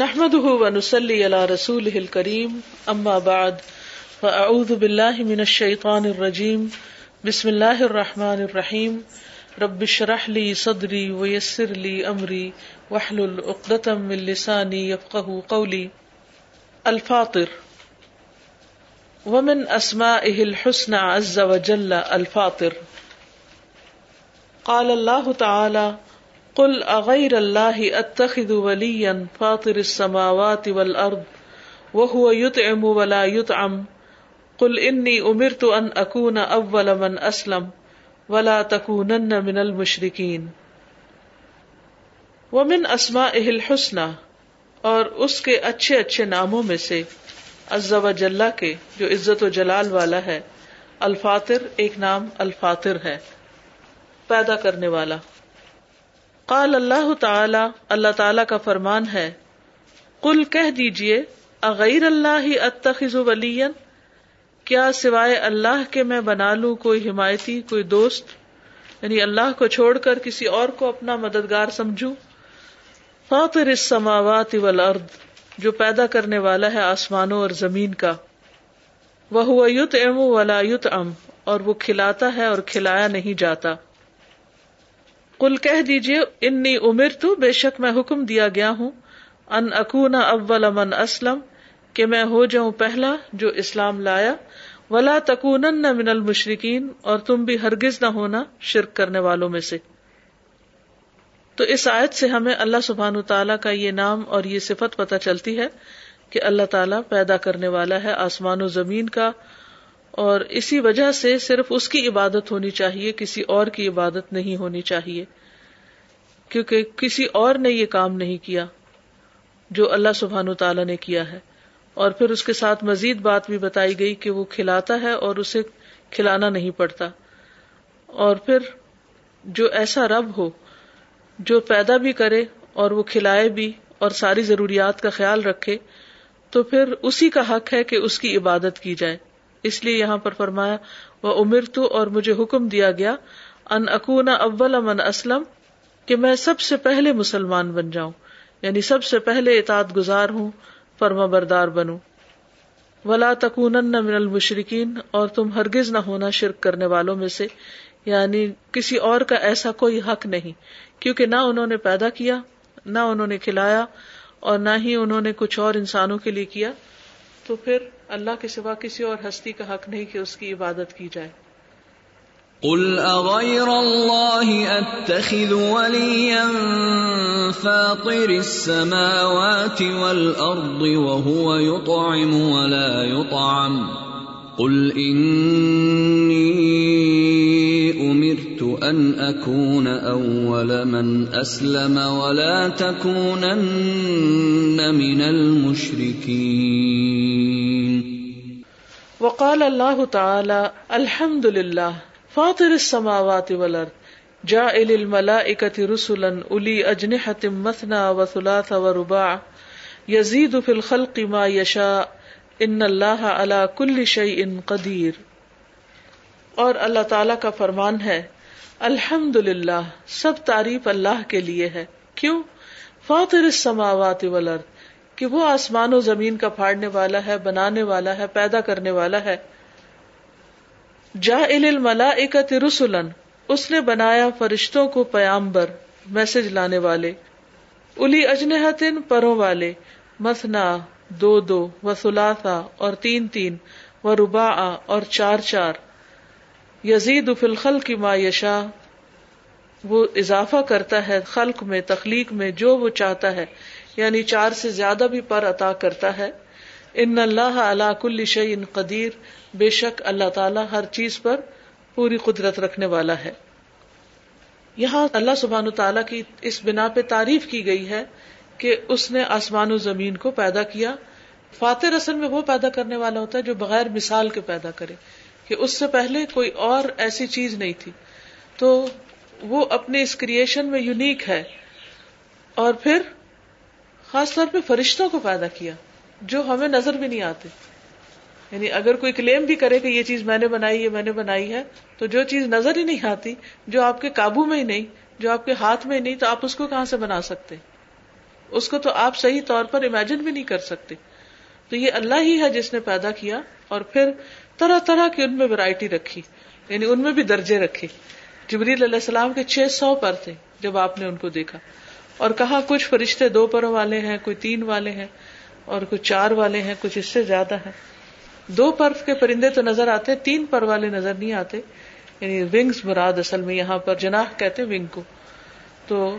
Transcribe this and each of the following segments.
نحمده ونسلي على رسوله الكريم، أما بعد، فأعوذ بالله من الشيطان الرجيم، بسم الله الرحمن الرحيم، رب اشرح لي صدري ويسر لي أمري، واحلل عقدة من لساني يفقه قولي. الفاطر. ومن أسمائه الحسنى عز وجل الفاطر. قال الله تعالى قل اغیر اللہ اتخذ ولیا فاطر السماوات والارض وهو يطعم ولا يطعم قل انی امرت ان اکون اول من اسلم ولا تکونن من المشرکین ومن اسمائه الحسنى اور اس کے اچھے اچھے ناموں میں سے عز و جلہ کے جو عزت و جلال والا ہے الفاطر ایک نام الفاطر ہے پیدا کرنے والا قال اللہ تعالی اللہ تعالی کا فرمان ہے کل کہہ دیجیے اغیر اللہ اتخذ ولی کیا سوائے اللہ کے میں بنا لوں کوئی حمایتی، کوئی دوست؟ یعنی اللہ کو چھوڑ کر کسی اور کو اپنا مددگار سمجھوں؟ فاطر السماوات والارض، جو پیدا کرنے والا ہے آسمانوں اور زمین کا۔ وہ یت ام ولا یت ام اور وہ کھلاتا ہے اور کھلایا نہیں جاتا۔ کل کہہ دیجیے انی عمر تو بے شک میں حکم دیا گیا ہوں، ان اکونا اول من اسلم، کہ میں ہو جاؤں پہلا جو اسلام لایا، ولا تکون من المشرقین اور تم بھی ہرگز نہ ہونا شرک کرنے والوں میں سے۔ تو اس آیت سے ہمیں اللہ سبحان تعالیٰ کا یہ نام اور یہ صفت پتہ چلتی ہے کہ اللہ تعالیٰ پیدا کرنے والا ہے آسمان و زمین کا اور اسی وجہ سے صرف اس کی عبادت ہونی چاہیے، کسی اور کی عبادت نہیں ہونی چاہیے، کیونکہ کسی اور نے یہ کام نہیں کیا جو اللہ سبحان تعالیٰ نے کیا ہے۔ اور پھر اس کے ساتھ مزید بات بھی بتائی گئی کہ وہ کھلاتا ہے اور اسے کھلانا نہیں پڑتا۔ اور پھر جو ایسا رب ہو جو پیدا بھی کرے اور وہ کھلائے بھی اور ساری ضروریات کا خیال رکھے، تو پھر اسی کا حق ہے کہ اس کی عبادت کی جائے۔ اس لیے یہاں پر فرمایا وہ امر تو اور مجھے حکم دیا گیا، ان اکون اول امن اسلم، کہ میں سب سے پہلے مسلمان بن جاؤں یعنی سب سے پہلے اطاعت گزار ہوں، فرما بردار بنوں۔ ولا تکون من المشرقین اور تم ہرگز نہ ہونا شرک کرنے والوں میں سے یعنی کسی اور کا ایسا کوئی حق نہیں، کیونکہ نہ انہوں نے پیدا کیا، نہ انہوں نے کھلایا، اور نہ ہی انہوں نے کچھ اور انسانوں کے لیے کیا۔ تو پھر اللہ کے سوا کسی اور ہستی کا حق نہیں کہ اس کی عبادت کی جائے۔ قل اغير الله اتخذ وليا فاطر السماوات والارض وهو يطعم ولا يطعم قل اني امرت ان اكون اول من اسلم ولا تكونن من المشركين وقال الله تعالى الحمد لله فاطر السماوات والارض جاء الملائكة رسلا اولي اجنحة مثنى وثلاث ورباع يزيد في الخلق ما يشاء ان اللہ علا کل شعی ان قدیر. اور اللہ تعالی کا فرمان ہے الحمد للہ سب تعریف اللہ کے لیے ہے۔ کیوں؟ فاطر السماوات والارض کہ وہ آسمان و زمین کا پھاڑنے والا ہے، بنانے والا ہے، پیدا کرنے والا ہے۔ جا الملائکت رسولن اس نے بنایا فرشتوں کو پیامبر، میسج لانے والے۔ الی اجنحتن، پروں والے۔ مثنا دو دو، و سلاسا اور تین تین، و ربا اور چار چار۔ یزید فلخل کی ما یشا وہ اضافہ کرتا ہے خلق میں، تخلیق میں جو وہ چاہتا ہے۔ یعنی چار سے زیادہ بھی پر عطا کرتا ہے۔ ان اللہ اللہ کل شعین قدیر، بے شک اللہ تعالیٰ ہر چیز پر پوری قدرت رکھنے والا ہے۔ یہاں اللہ سبحان تعالیٰ کی اس بنا پہ تعریف کی گئی ہے کہ اس نے آسمان و زمین کو پیدا کیا۔ فاتر اصل میں وہ پیدا کرنے والا ہوتا ہے جو بغیر مثال کے پیدا کرے کہ اس سے پہلے کوئی اور ایسی چیز نہیں تھی۔ تو وہ اپنے اس کریشن میں یونیک ہے۔ اور پھر خاص طور پہ فرشتوں کو پیدا کیا، جو ہمیں نظر بھی نہیں آتے۔ یعنی اگر کوئی کلیم بھی کرے کہ یہ چیز میں نے بنائی ہے میں نے بنائی ہے، تو جو چیز نظر ہی نہیں آتی، جو آپ کے قابو میں ہی نہیں، جو آپ کے ہاتھ میں ہی نہیں، تو آپ اس کو کہاں سے بنا سکتے؟ اس کو تو آپ صحیح طور پر امیجن بھی نہیں کر سکتے۔ تو یہ اللہ ہی ہے جس نے پیدا کیا اور پھر طرح طرح کی ان میں ورائٹی رکھی یعنی ان میں بھی درجے رکھے۔ جبریل علیہ السلام کے چھ سو پر تھے جب آپ نے ان کو دیکھا۔ اور کہا کچھ فرشتے دو پر والے ہیں، کوئی تین والے ہیں اور کچھ چار والے ہیں، کچھ اس سے زیادہ ہیں۔ دو پر کے پرندے تو نظر آتے، تین پر والے نظر نہیں آتے۔ یعنی ونگس مراد اصل میں یہاں پر جناح کہتے ونگ کو۔ تو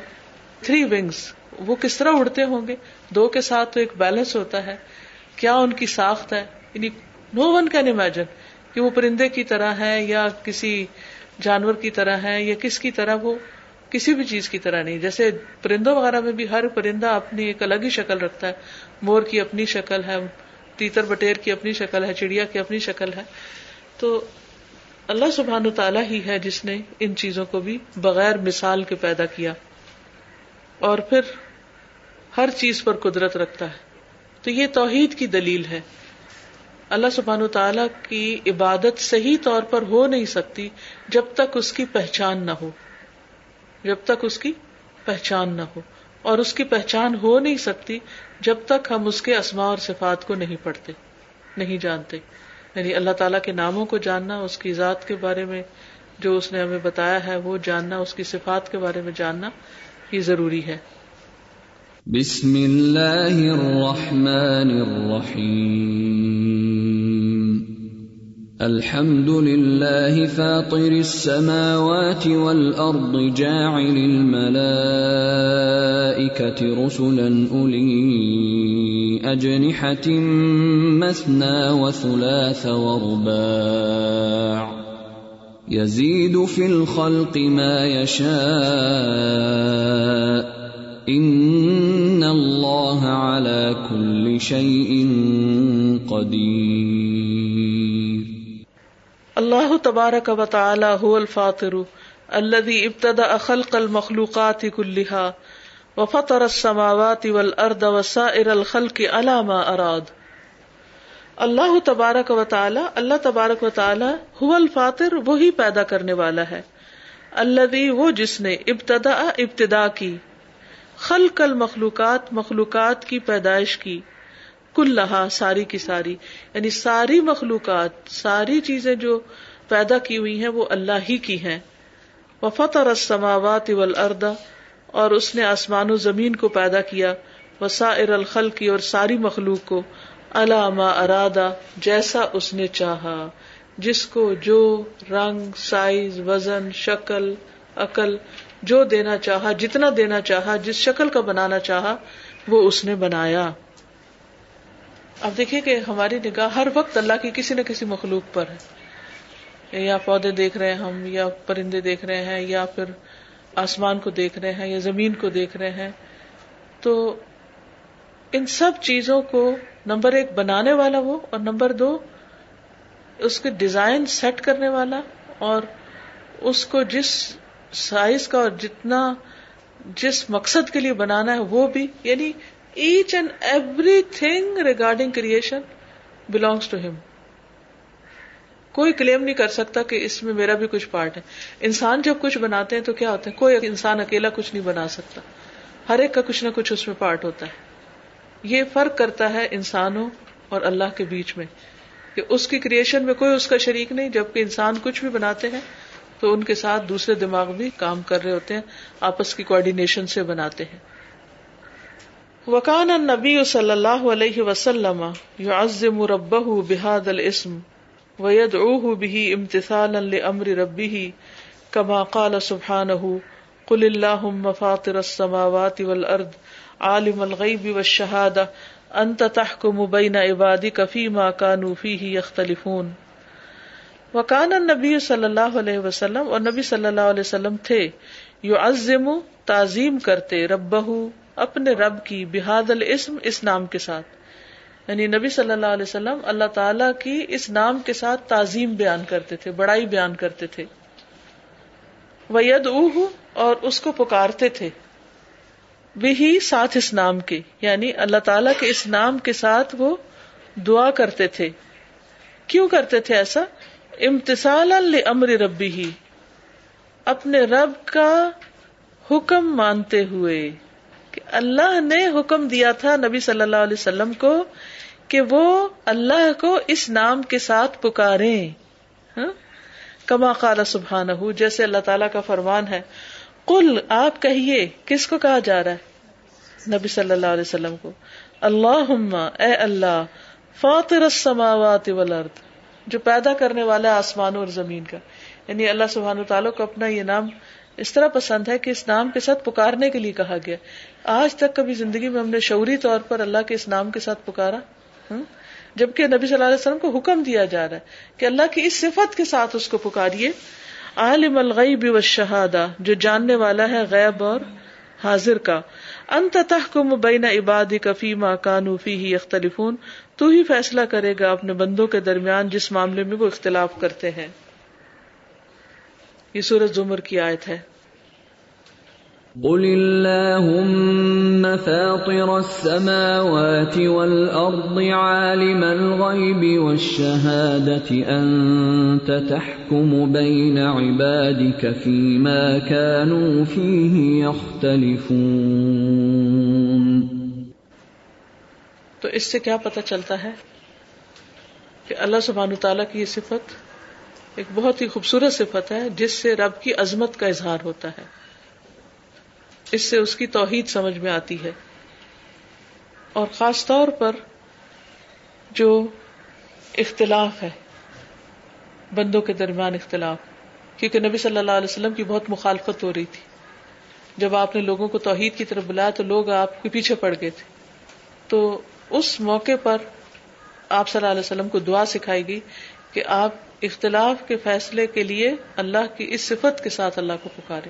تھری ونگس وہ کس طرح اڑتے ہوں گے؟ دو کے ساتھ تو ایک بیلنس ہوتا ہے۔ کیا ان کی ساخت ہے؟ یعنی نو ون کین امیجن کہ وہ پرندے کی طرح ہے یا کسی جانور کی طرح ہے یا کس کی طرح وہ کسی بھی چیز کی طرح نہیں۔ جیسے پرندوں وغیرہ میں بھی ہر پرندہ اپنی ایک الگ ہی شکل رکھتا ہے۔ مور کی اپنی شکل ہے، تیتر بٹیر کی اپنی شکل ہے، چڑیا کی اپنی شکل ہے۔ تو اللہ سبحان تعالیٰ ہی ہے جس نے ان چیزوں کو بھی بغیر مثال کے پیدا کیا۔ اور پھر ہر چیز پر قدرت رکھتا ہے۔ تو یہ توحید کی دلیل ہے۔ اللہ سبحان تعالیٰ کی عبادت صحیح طور پر ہو نہیں سکتی جب تک اس کی پہچان نہ ہو۔ جب تک اس کی پہچان نہ ہو اور اس کی پہچان ہو نہیں سکتی جب تک ہم اس کے اسماء اور صفات کو نہیں پڑھتے، نہیں جانتے۔ یعنی اللہ تعالیٰ کے ناموں کو جاننا، اس کی ذات کے بارے میں جو اس نے ہمیں بتایا ہے، وہ جاننا، اس کی صفات کے بارے میں جاننا یہ ضروری ہے۔ بسم اللہ الرحمن الرحیم۔ الحمد لله فاطر السماوات والارض جاعل الملائكه رسلا اولي اجنحه مثنى وثلاث ورباع يزيد في الخلق ما يشاء ان الله على كل شيء قدير اللہ تبارک و تعالی هو الفاطر الذي ابتدأ خلق المخلوقات كلها وفطر السماوات والارض وسائر الخلق على ما اراد اللہ تبارک و تعالی، اللہ تبارک و تعالی هو الفاطر، وہی پیدا کرنے والا ہے. الذي، وہ جس نے ابتدا ابتدا کی، خلق المخلوقات، مخلوقات کی پیدائش کی. کل لہا ساری کی ساری یعنی ساری مخلوقات، ساری چیزیں جو پیدا کی ہوئی ہیں، وہ اللہ ہی کی ہیں۔ وفت اور اسماوات والارض اور اس نے آسمان و زمین کو پیدا کیا۔ وسائر الخل کی اور ساری مخلوق کو۔ علامہ ارادہ جیسا اس نے چاہا۔ جس کو جو رنگ، سائز، وزن، شکل، عقل جو دینا چاہا، جتنا دینا چاہا، جس شکل کا بنانا چاہا، وہ اس نے بنایا۔ اب دیکھیے کہ ہماری نگاہ ہر وقت اللہ کی کسی نہ کسی مخلوق پر ہے۔ یا پودے دیکھ رہے ہیں ہم، یا پرندے دیکھ رہے ہیں، یا پھر آسمان کو دیکھ رہے ہیں، یا زمین کو دیکھ رہے ہیں۔ تو ان سب چیزوں کو نمبر ایک بنانے والا وہ اور نمبر دو اس کے ڈیزائن سیٹ کرنے والا اور اس کو جس سائز کا اور جتنا جس مقصد کے لیے بنانا ہے وہ بھی یعنی each and everything regarding creation belongs to ہم کوئی کلیم نہیں کر سکتا کہ اس میں میرا بھی کچھ پارٹ ہے۔ انسان جب کچھ بناتے ہیں تو کیا ہوتا ہے؟ کوئی انسان اکیلا کچھ نہیں بنا سکتا۔ ہر ایک کا کچھ نہ کچھ اس میں پارٹ ہوتا ہے۔ یہ فرق کرتا ہے انسانوں اور اللہ کے بیچ میں کہ اس کی کریشن میں کوئی اس کا شریک نہیں، جبکہ انسان کچھ بھی بناتے ہیں تو ان کے ساتھ دوسرے دماغ بھی کام کر رہے ہوتے ہیں، آپس کی کوآڈینیشن سے بناتے ہیں۔ وکان نبی صلی اللہ علیہ وسلم یعظم ربہ بهذا الاسم ويدعوه به امتثالا لامر ربه كما قال سبحانه قل اللهم فاطر السماوات والارض عالم الغيب والشهاده انت تحكم بين عبادك فيما كانوا فيه يختلفون وکان نبی صلی اللہ علیہ وسلم اور نبی صلی اللہ علیہ وسلم تھے یعظم تعظیم کرتے ربہ اپنے رب کی بحاد الاسم اس نام کے ساتھ۔ یعنی نبی صلی اللہ علیہ وسلم اللہ تعالی کی اس نام کے ساتھ تعظیم بیان کرتے تھے، بڑائی بیان کرتے تھے۔ وید اور اس کو پکارتے تھے۔ بھی ساتھ اس نام کے یعنی اللہ تعالی کے اس نام کے ساتھ وہ دعا کرتے تھے۔ کیوں کرتے تھے ایسا؟ امتسال امر ربی ہی اپنے رب کا حکم مانتے ہوئے۔ کہ اللہ نے حکم دیا تھا نبی صلی اللہ علیہ وسلم کو کہ وہ اللہ کو اس نام کے ساتھ پکارے ہاں؟ کما قال سبحان جیسے اللہ تعالیٰ کا فرمان ہے۔ کل آپ کہیے، کس کو کہا جا رہا ہے؟ نبی صلی اللہ علیہ وسلم کو۔ اللہ اے اللہ، فاطر السماوات والارض، جو پیدا کرنے والا آسمانوں اور زمین کا۔ یعنی اللہ سبحان تعالیٰ کو اپنا یہ نام اس طرح پسند ہے کہ اس نام کے ساتھ پکارنے کے لیے کہا گیا۔ آج تک کبھی زندگی میں ہم نے شعوری طور پر اللہ کے اس نام کے ساتھ پکارا؟ جبکہ نبی صلی اللہ علیہ وسلم کو حکم دیا جا رہا ہے کہ اللہ کی اس صفت کے ساتھ اس کو پکاریے۔ عالم الغیب والشہادہ، جو جاننے والا ہے غیب اور حاضر کا۔ انت تحکم بین عبادی کفی ما کانو فی اختلفون تو ہی فیصلہ کرے گا اپنے بندوں کے درمیان جس معاملے میں وہ اختلاف کرتے ہیں۔ یہ سورج زمر کی آیت ہے۔ قل اللهم فاطر السماوات والأرض عالم الغيب والشهادة أنت تحكم بين عبادك فيما كانوا فيه يختلفون تو اس سے کیا پتہ چلتا ہے کہ اللہ سبحانہ تعالیٰ کی یہ صفت ایک بہت ہی خوبصورت صفت ہے جس سے رب کی عظمت کا اظہار ہوتا ہے۔ اس سے اس کی توحید سمجھ میں آتی ہے۔ اور خاص طور پر جو اختلاف ہے، بندوں کے درمیان اختلاف، کیونکہ نبی صلی اللہ علیہ وسلم کی بہت مخالفت ہو رہی تھی۔ جب آپ نے لوگوں کو توحید کی طرف بلایا تو لوگ آپ کے پیچھے پڑ گئے تھے۔ تو اس موقع پر آپ صلی اللہ علیہ وسلم کو دعا سکھائی گئی کہ آپ اختلاف کے فیصلے کے لیے اللہ کی اس صفت کے ساتھ اللہ کو پکارے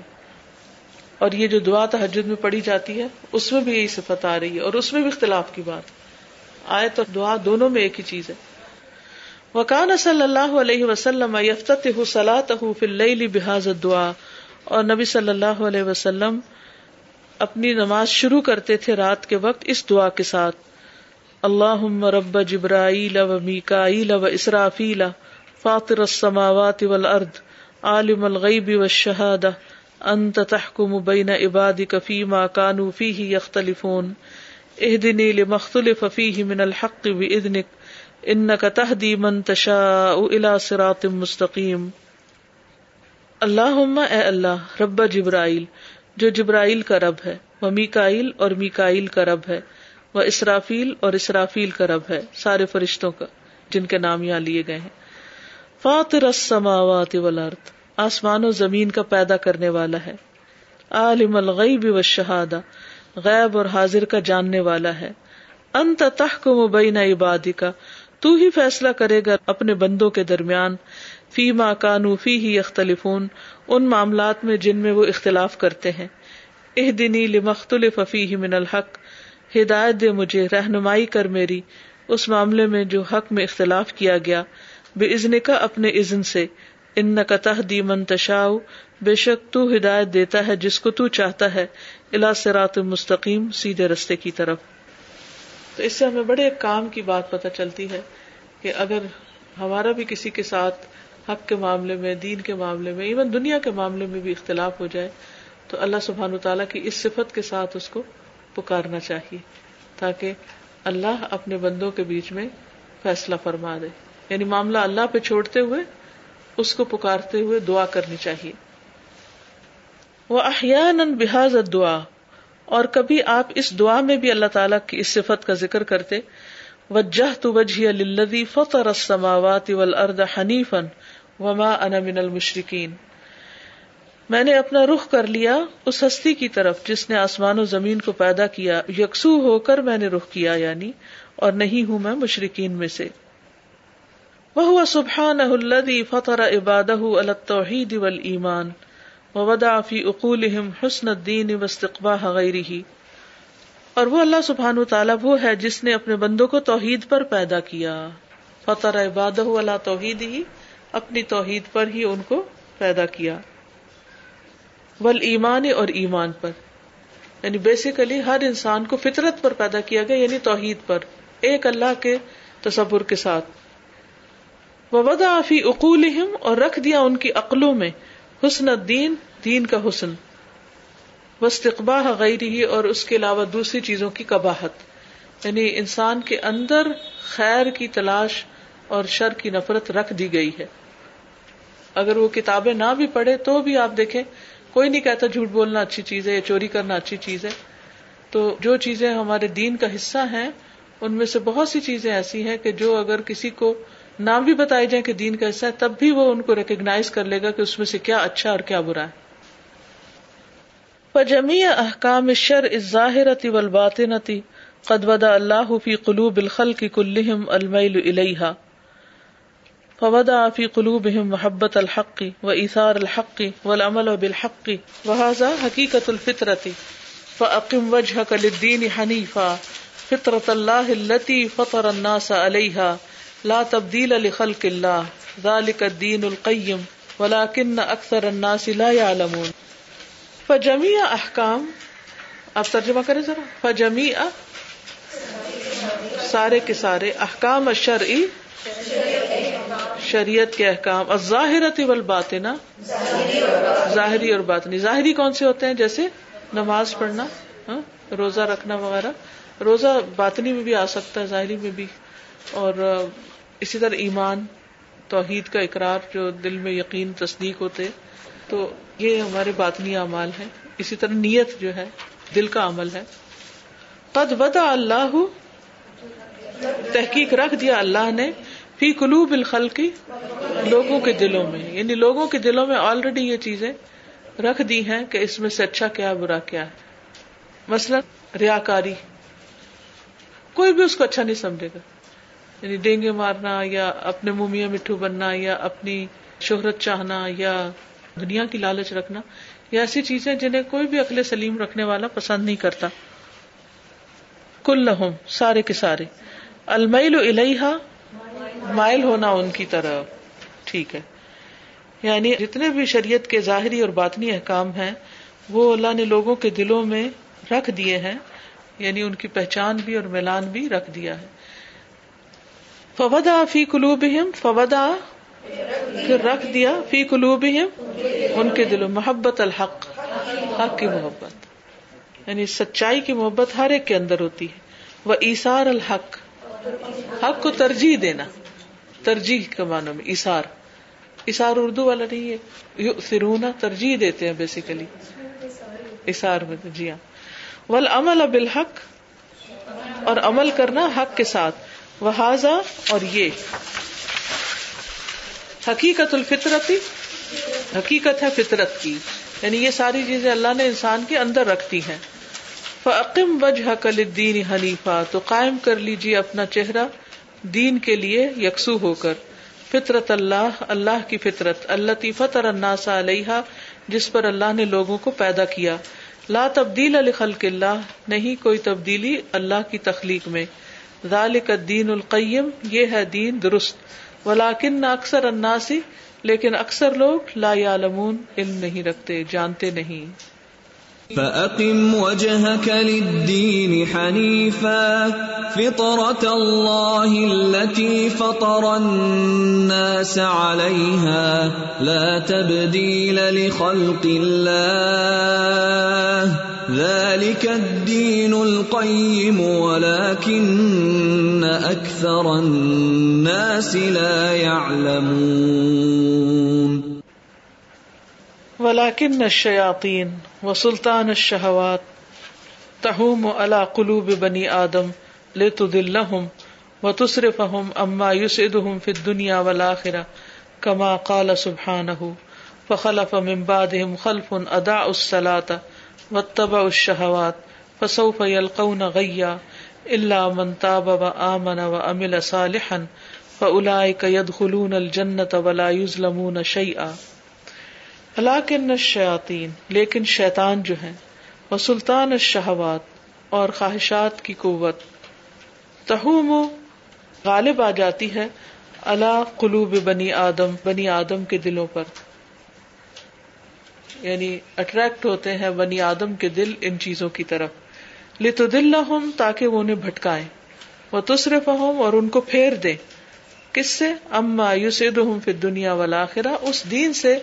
اور یہ جو دعا تحجد میں پڑھی جاتی ہے، اس میں بھی یہی صفت آ رہی ہے اور اس میں بھی اختلاف کی بات۔ آئے تو دعا دونوں میں ایک ہی چیز ہے۔ وکان صلی اللہ علیہ وسلم بحاظ دعا اور نبی صلی اللہ علیہ وسلم اپنی نماز شروع کرتے تھے رات کے وقت اس دعا کے ساتھ۔ اللہ رب جبرائیل و میکائیل و اسرافیل فاطر السماوات والارض، عالم الغیب والشہادہ۔ انت تحکم بین عبادک فیما کانو فیہ یختلفون. اہدنی لمختلف فیہ من الحق باذنک انک تہدی من تشاء الى صراط مستقیم. اللہم اے اللہ، رب جبرائیل، جو جبرائیل کا رب ہے وہ میکائیل اور میکائیل کا رب ہے وہ اسرافیل اور اسرافیل کا رب ہے، سارے فرشتوں کا، جن کے نام یہاں لیے گئے ہیں. فاطر السماوات والارض. آسمان و زمین کا پیدا کرنے والا ہے۔ عالم الغیب و شہادہ غیب اور حاضر کا جاننے والا ہے۔ انت تحکم بین عبادی کا تو ہی فیصلہ کرے گا اپنے بندوں کے درمیان۔ فی ما کانو فی ہی اختلفون ان معاملات میں جن میں وہ اختلاف کرتے ہیں۔ اہ دنی لمختلف فی من الحق، ہدایت دے مجھے، رہنمائی کر میری۔ اس معاملے میں جو حق میں اختلاف کیا گیا، بے ازن کا اپنے ازن سے۔ ان قطح دی منتشاؤ بے شک تو ہدایت دیتا ہے جس کو تو چاہتا ہے الا سرات مستقیم، سیدھے رستے کی طرف۔ تو اس سے ہمیں بڑے کام کی بات پتہ چلتی ہے کہ اگر ہمارا بھی کسی کے ساتھ حق کے معاملے میں، دین کے معاملے میں ایون دنیا کے معاملے میں بھی اختلاف ہو جائے، تو اللہ سبحان تعالیٰ کی اس صفت کے ساتھ اس کو پکارنا چاہیے، تاکہ اللہ اپنے بندوں کے بیچ میں فیصلہ فرما دے۔ یعنی معاملہ اللہ پہ چھوڑتے ہوئے اس کو پکارتے ہوئے دعا کرنی چاہیے۔ وہ احیان بحاظ دعا اور کبھی آپ اس دعا میں بھی اللہ تعالیٰ کی اس صفت کا ذکر کرتے۔ وجہ تو وجہ للذی فطر السماوات والارض حنیفا وما انا من المشرکین میں نے اپنا رخ کر لیا اس ہستی کی طرف جس نے آسمان و زمین کو پیدا کیا، یکسو ہو کر میں نے رخ کیا یعنی اور نہیں ہوں میں مشرقین میں سے۔ وہ سبحان الدی فطر عباد التوحید والایمان ووضع فی اقولهم حسن الدین واستقباح غیره اور وہ اللہ سبحان تعالیٰ وہ ہے جس نے اپنے بندوں کو توحید پر پیدا کیا۔ فطر عباد اللہ توحید ہی اپنی توحید پر ہی ان کو پیدا کیا۔ ول ایمان اور ایمان پر۔ یعنی بیسیکلی ہر انسان کو فطرت پر پیدا کیا گیا یعنی توحید پر۔ ایک اللہ کے تصور کے ساتھ۔ ودا فی اقول اور رکھ دیا ان کی عقلوں میں حسن دین دین کا حسن۔ وسطبا غیر ہی اور اس کے علاوہ دوسری چیزوں کی کباہت یعنی انسان کے اندر خیر کی تلاش اور شر کی نفرت رکھ دی گئی ہے۔ اگر وہ کتابیں نہ بھی پڑھے تو بھی آپ دیکھیں، کوئی نہیں کہتا جھوٹ بولنا اچھی چیز ہے یا چوری کرنا اچھی چیز ہے۔ تو جو چیزیں ہمارے دین کا حصہ ہیں، ان میں سے بہت سی چیزیں ایسی ہیں کہ جو اگر کسی کو نام بھی بتائی جائیں کہ دین کا حصہ ہے، تب بھی وہ ان کو ریکگنائز کر لے گا کہ اس میں سے کیا اچھا اور کیا برا ہے۔ جمی احکام شر ظاہر والباطنتی قد ودا اللہ فی قلوب الخلق کلہم المیل الیہا فودا فی قلوبہم محبت الحق و ایثار الحق والعمل بالحق وهذا حقیقت الفطرتی فاقم وجهك للدین حنیفا فطرت اللہ التي فطر الناس علیها لا تبدیل لخلق اللہ ذلك الدین القیم ولكن اکثر الناس لا يعلمون فجمی احکام، آپ ترجمہ کریں ذرا۔ فجمی سارے کے سارے احکام شرعی شریعت کے احکام ظاہرت والباطنہ۔ ظاہری اور باطنی۔ ظاہری کون سے ہوتے ہیں؟ جیسے نماز پڑھنا ہاں، روزہ رکھنا وغیرہ۔ روزہ باطنی میں بھی آ سکتا ہے، ظاہری میں بھی۔ اور اسی طرح ایمان، توحید کا اقرار جو دل میں یقین، تصدیق ہوتے، تو یہ ہمارے باطنی اعمال ہیں۔ اسی طرح نیت جو ہے، دل کا عمل ہے۔ قد ودا اللہ، تحقیق رکھ دیا اللہ نے فی قلوب الخلقی لوگوں کے دلوں میں۔ یعنی لوگوں کے دلوں میں آلریڈی یہ چیزیں رکھ دی ہیں کہ اس میں سے اچھا کیا، برا کیا ہے۔ مثلا ریا کاری کوئی بھی اس کو اچھا نہیں سمجھے گا۔ یعنی ڈینگے مارنا یا اپنے ممیاں مٹھو بننا یا اپنی شہرت چاہنا یا دنیا کی لالچ رکھنا یا ایسی چیزیں جنہیں کوئی بھی عقل سلیم رکھنے والا پسند نہیں کرتا۔ کل لہم، سارے کے سارے۔ المیل الحا مائل ہونا ان کی طرح۔ ٹھیک ہے۔ یعنی جتنے بھی شریعت کے ظاہری اور باطنی احکام ہیں، وہ اللہ نے لوگوں کے دلوں میں رکھ دیے ہیں یعنی ان کی پہچان بھی اور میلان بھی رکھ دیا ہے۔ فودا فی قلوب فودا پھر رکھ دیا فی قلوب ان کے دلوں، محبت الحق، حق کی محبت۔ یعنی سچائی کی محبت ہر ایک کے اندر ہوتی ہے۔ وہ ایسار الحق، حق کو ترجیح دینا۔ ترجیح کے معنوں میں ایسار ایسار اردو والا نہیں ہے۔ سرونا ترجیح دیتے ہیں بیسیکلی ایسار میں جی ہاں۔ ول عمل اب الحق اور عمل کرنا حق کے ساتھ۔ وہ اور یہ۔ حقیقت الفطرتی حقیقت ہے فطرت کی۔ یعنی یہ ساری چیزیں اللہ نے انسان کے اندر رکھتی ہیں۔ فعقم وجہ کل دین حنیفہ تو قائم کر لیجیے اپنا چہرہ دین کے لیے یکسو ہو کر۔ فطرت اللہ اللہ کی فطرت۔ اللہ فطر الناس علیہ جس پر اللہ نے لوگوں کو پیدا کیا۔ لا تبدیل الخلق اللہ، نہیں کوئی تبدیلی اللہ کی تخلیق میں۔ ذالک الدین القیم، یہ ہے دین درست۔ ولاکن اکثر اناسی لیکن اکثر لوگ لا یعلمون، علم نہیں رکھتے، جانتے نہیں۔ فأقم وجهك للدين حنيفا فطرة الله التي فطر الناس عليها، لا تبديل لخلق الله۔ ذلك الدين القيم ولكن أكثر الناس لا يعلمون. ولكن الشياطين وسلطان الشهوات تهوم على قلوب بني آدم لتضلهم وتصرفهم أما يسعدهم في الدنيا والآخرة كما قال سبحانه فخلف من بعدهم خلف أداعوا الصلاة و وتبا الشہوات فسوف يلقون غيا الا من تاب وآمن وعمل صالحا فاولئك يدخلون الجنة ولا يظلمون شيئا. لكن الشياطين لیکن شیطان جو ہیں، وہ سلطان الشہوات اور خواہشات کی قوت تہوم غالب آ جاتی ہے اللہ قلوب بنی آدم بنی آدم کے دلوں پر۔ یعنی اٹریکٹ ہوتے ہیں بنی آدم کے دل ان چیزوں کی طرف۔ لتو دل نہ ہوں تاکہ وہ انہیں بھٹکائے وہ تصرف ہوں اور ان کو پھیر دے کس سے؟ اما یو سید ہوں پھر دنیا والا اس دین سے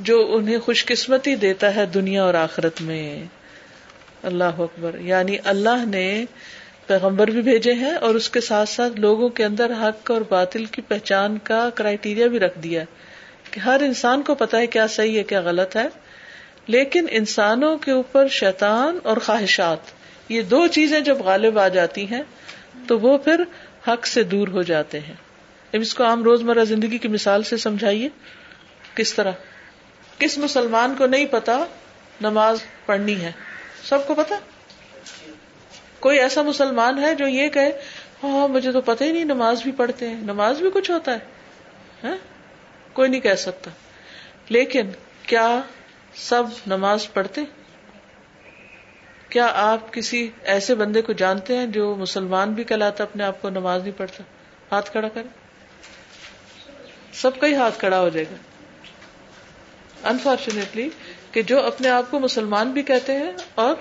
جو انہیں خوش قسمتی دیتا ہے دنیا اور آخرت میں۔ اللہ اکبر۔ یعنی اللہ نے پیغمبر بھی بھیجے ہیں اور اس کے ساتھ ساتھ لوگوں کے اندر حق اور باطل کی پہچان کا کرائٹیریا بھی رکھ دیا کہ ہر انسان کو پتا ہے کیا صحیح ہے، کیا غلط ہے۔ لیکن انسانوں کے اوپر شیطان اور خواہشات، یہ دو چیزیں جب غالب آ جاتی ہیں، تو وہ پھر حق سے دور ہو جاتے ہیں۔ اب اس کو عام روزمرہ زندگی کی مثال سے سمجھائیے۔ کس طرح؟ کس مسلمان کو نہیں پتا نماز پڑھنی ہے؟ سب کو پتا؟ کوئی ایسا مسلمان ہے جو یہ کہے ہاں مجھے تو پتہ ہی نہیں نماز بھی پڑھتے ہیں۔ نماز بھی کچھ ہوتا ہے ہاں؟ کوئی نہیں کہہ سکتا۔ لیکن کیا سب نماز پڑھتے؟ کیا آپ کسی ایسے بندے کو جانتے ہیں جو مسلمان بھی کہلاتا اپنے آپ کو نماز نہیں پڑھتا؟ ہاتھ کھڑا کرے سب کا ہی ہاتھ کھڑا ہو جائے گا۔ انفارچونیٹلی کہ جو اپنے آپ کو مسلمان بھی کہتے ہیں اور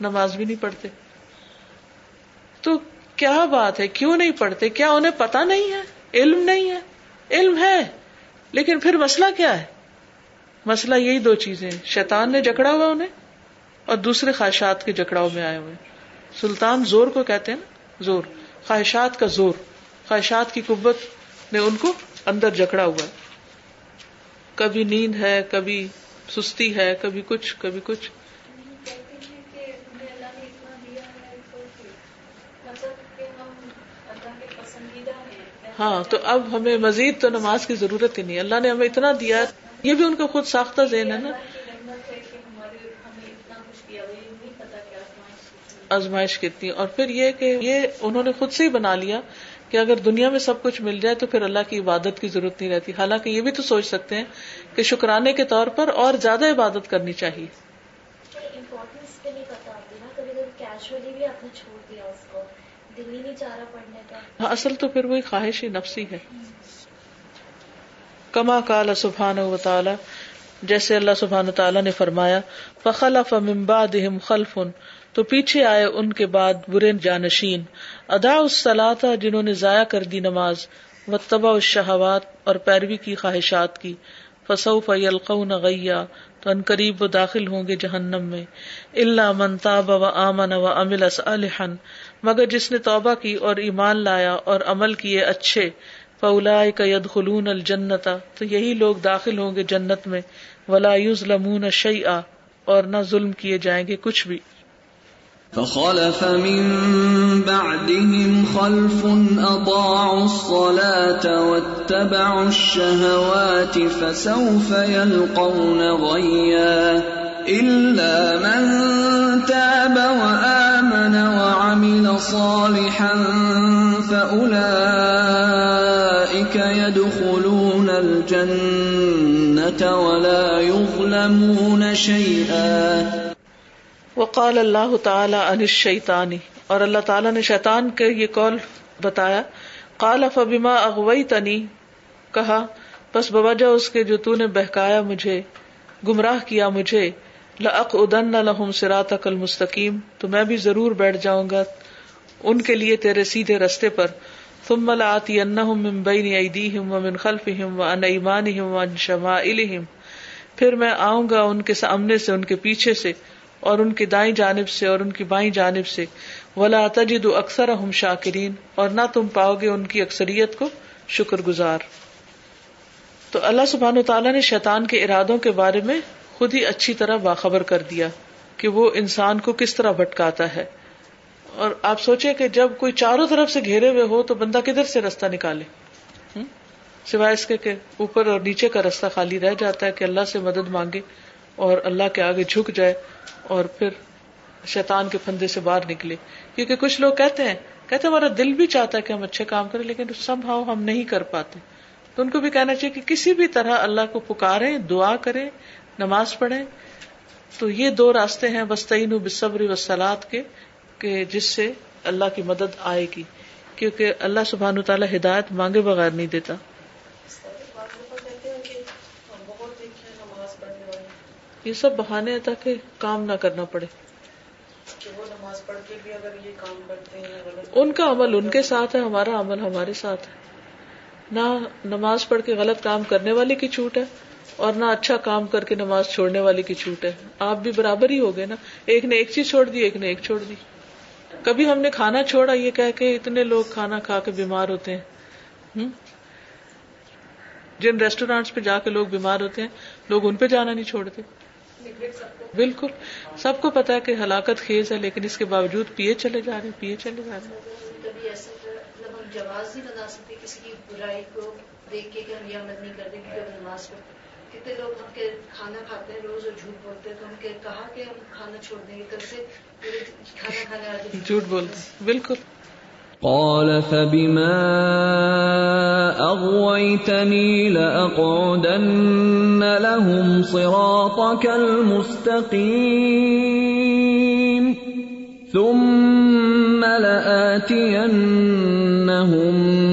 نماز بھی نہیں پڑھتے۔ تو کیا بات ہے؟ کیوں نہیں پڑھتے؟ کیا انہیں پتا نہیں ہے؟ علم نہیں ہے۔ علم ہے، لیکن پھر مسئلہ کیا ہے؟ مسئلہ یہی دو چیزیں شیطان نے جکڑا ہوا انہیں اور دوسرے خواہشات کے جکڑاؤ میں آئے ہوئے سلطان زور کو کہتے ہیں نا؟ زور۔ خواہشات کا زور۔ خواہشات کی قوت نے ان کو اندر جکڑا ہوا ہے۔ کبھی نیند ہے، کبھی سستی ہے، کبھی کچھ کبھی کچھ۔ ہاں تو اب ہمیں مزید تو نماز کی ضرورت ہی نہیں۔ اللہ نے ہمیں اتنا دیا یہ بھی ان کا خود ساختہ ذہن ہے نا۔ آزمائش کتنی۔ اور پھر یہ کہ یہ انہوں نے خود سے ہی بنا لیا کہ اگر دنیا میں سب کچھ مل جائے تو پھر اللہ کی عبادت کی ضرورت نہیں رہتی۔ حالانکہ یہ بھی تو سوچ سکتے ہیں کہ شکرانے کے طور پر اور زیادہ عبادت کرنی چاہیے۔ ہاں، اصل تو پھر وہی خواہش ہی نفسی ہے۔ کما کال سبحان و تعالی، جیسے اللہ سبحان تعالیٰ نے فرمایا، فخلف من بعدهم خلف، تو پیچھے آئے ان کے بعد برے جانشین۔ ادا اس جنہوں نے ضائع کر دی نماز و تبا اس شہوات اور پیروی کی خواہشات کی۔ فسوف یلقون غیا، تو ان قریب وہ داخل ہوں گے جہنم میں۔ اللہ من تاب و آمن و امل صالحا۔ مگر جس نے توبہ کی اور ایمان لایا اور عمل کیے اچھے فولا کا ید خلون الجنتا تو یہی لوگ داخل ہوں گے جنت میں، ولا یظلمون شیئا، اور نہ ظلم کیے جائیں گے کچھ بھی۔ فخلف من بعدهم خلف أضاعوا الصلاة واتبعوا الشهوات فسوف يلقون غيا إلا من تاب وآمن وعمل صالحا فأولئك يدخلون الجنة ولا يظلمون شيئا. وقال اللہ تعالی ان شیتانی اور اللہ تعالیٰ نے شیطان کے یہ قول بتایا، قال فبما اغوئی تنی کہا، بس بوجہ اس کے جو تو نے بہکایا مجھے، گمراہ کیا مجھے لق ادن لہم سراتک المستقیم، تو میں بھی ضرور بیٹھ جاؤں گا، ان کے لیے تیرے سیدھے رستے پر ثم لآتینہم من بین ایدیہم ومن خلفہم وعن ایمانہم وعن شمائلہم۔ پھر میں آؤں گا ان کے سامنے سے، ان کے پیچھے سے، اور ان کی دائیں جانب سے اور ان کی بائیں جانب سے۔ ولا تجد اکثر ہم شاکرین اور نہ تم پاؤ گے ان کی اکثریت کو شکر گزار۔ تو اللہ سبحان و تعالیٰ نے شیطان کے ارادوں کے بارے میں خود ہی اچھی طرح باخبر کر دیا کہ وہ انسان کو کس طرح بھٹکاتا ہے۔ اور آپ سوچیں کہ جب کوئی چاروں طرف سے گھیرے ہوئے ہو تو بندہ کدھر سے رستہ نکالے؟ سوائے اس کے کہ اوپر اور نیچے کا رستہ خالی رہ جاتا ہے کہ اللہ سے مدد مانگے اور اللہ کے آگے جھک جائے اور پھر شیطان کے پھندے سے باہر نکلے۔ کیونکہ کچھ لوگ کہتے ہیں، کہتے ہمارا دل بھی چاہتا ہے کہ ہم اچھے کام کریں، لیکن سب ہاؤ ہم نہیں کر پاتے۔ تو ان کو بھی کہنا چاہیے کہ کسی بھی طرح اللہ کو پکارے دعا کرے نماز پڑھے تو یہ دو راستے ہیں بستعین بصبر و کے۔ کہ جس سے اللہ کی مدد آئے گی، کیونکہ اللہ سبحان تعالیٰ ہدایت مانگے بغیر نہیں دیتا۔ یہ سب بہانے ہیں تاکہ کام نہ کرنا پڑے۔ ان کا عمل ان کے ساتھ ہے، ہمارا عمل ہمارے ساتھ ہے۔ نہ نماز پڑھ کے غلط کام کرنے والے کی چھوٹ ہے، اور نہ اچھا کام کر کے نماز چھوڑنے والے کی چھوٹ ہے۔ آپ بھی برابر ہی ہو گئے نا۔ ایک نے ایک چیز چھوڑ دی، ایک نے ایک چھوڑ دی۔ کبھی ہم نے کھانا چھوڑا، یہ کہہ کے اتنے لوگ کھانا کھا کے بیمار ہوتے ہیں۔ جن ریسٹورینٹس پہ جا کے لوگ بیمار ہوتے ہیں، لوگ ان پہ جانا نہیں چھوڑتے۔ بالکل۔ سب کو پتا ہے کہ ہلاکت خیز ہے، لیکن اس کے باوجود پیے چلے جا رہے ہیں پیے چلے جا رہے ہیں۔ کتنے لوگ ہم کے کھانا کھاتے ہیں روز اور جھوٹ بولتے ہیں۔ تو ہم کے کہا کہ ہم کھانا چھوڑ دیں گے کل سے کھانا کھانے والے جھوٹ بولتے بالکل۔ قال فبما أغويتني لأقعدن لهم صراطك المستقيم ثم لآتينهم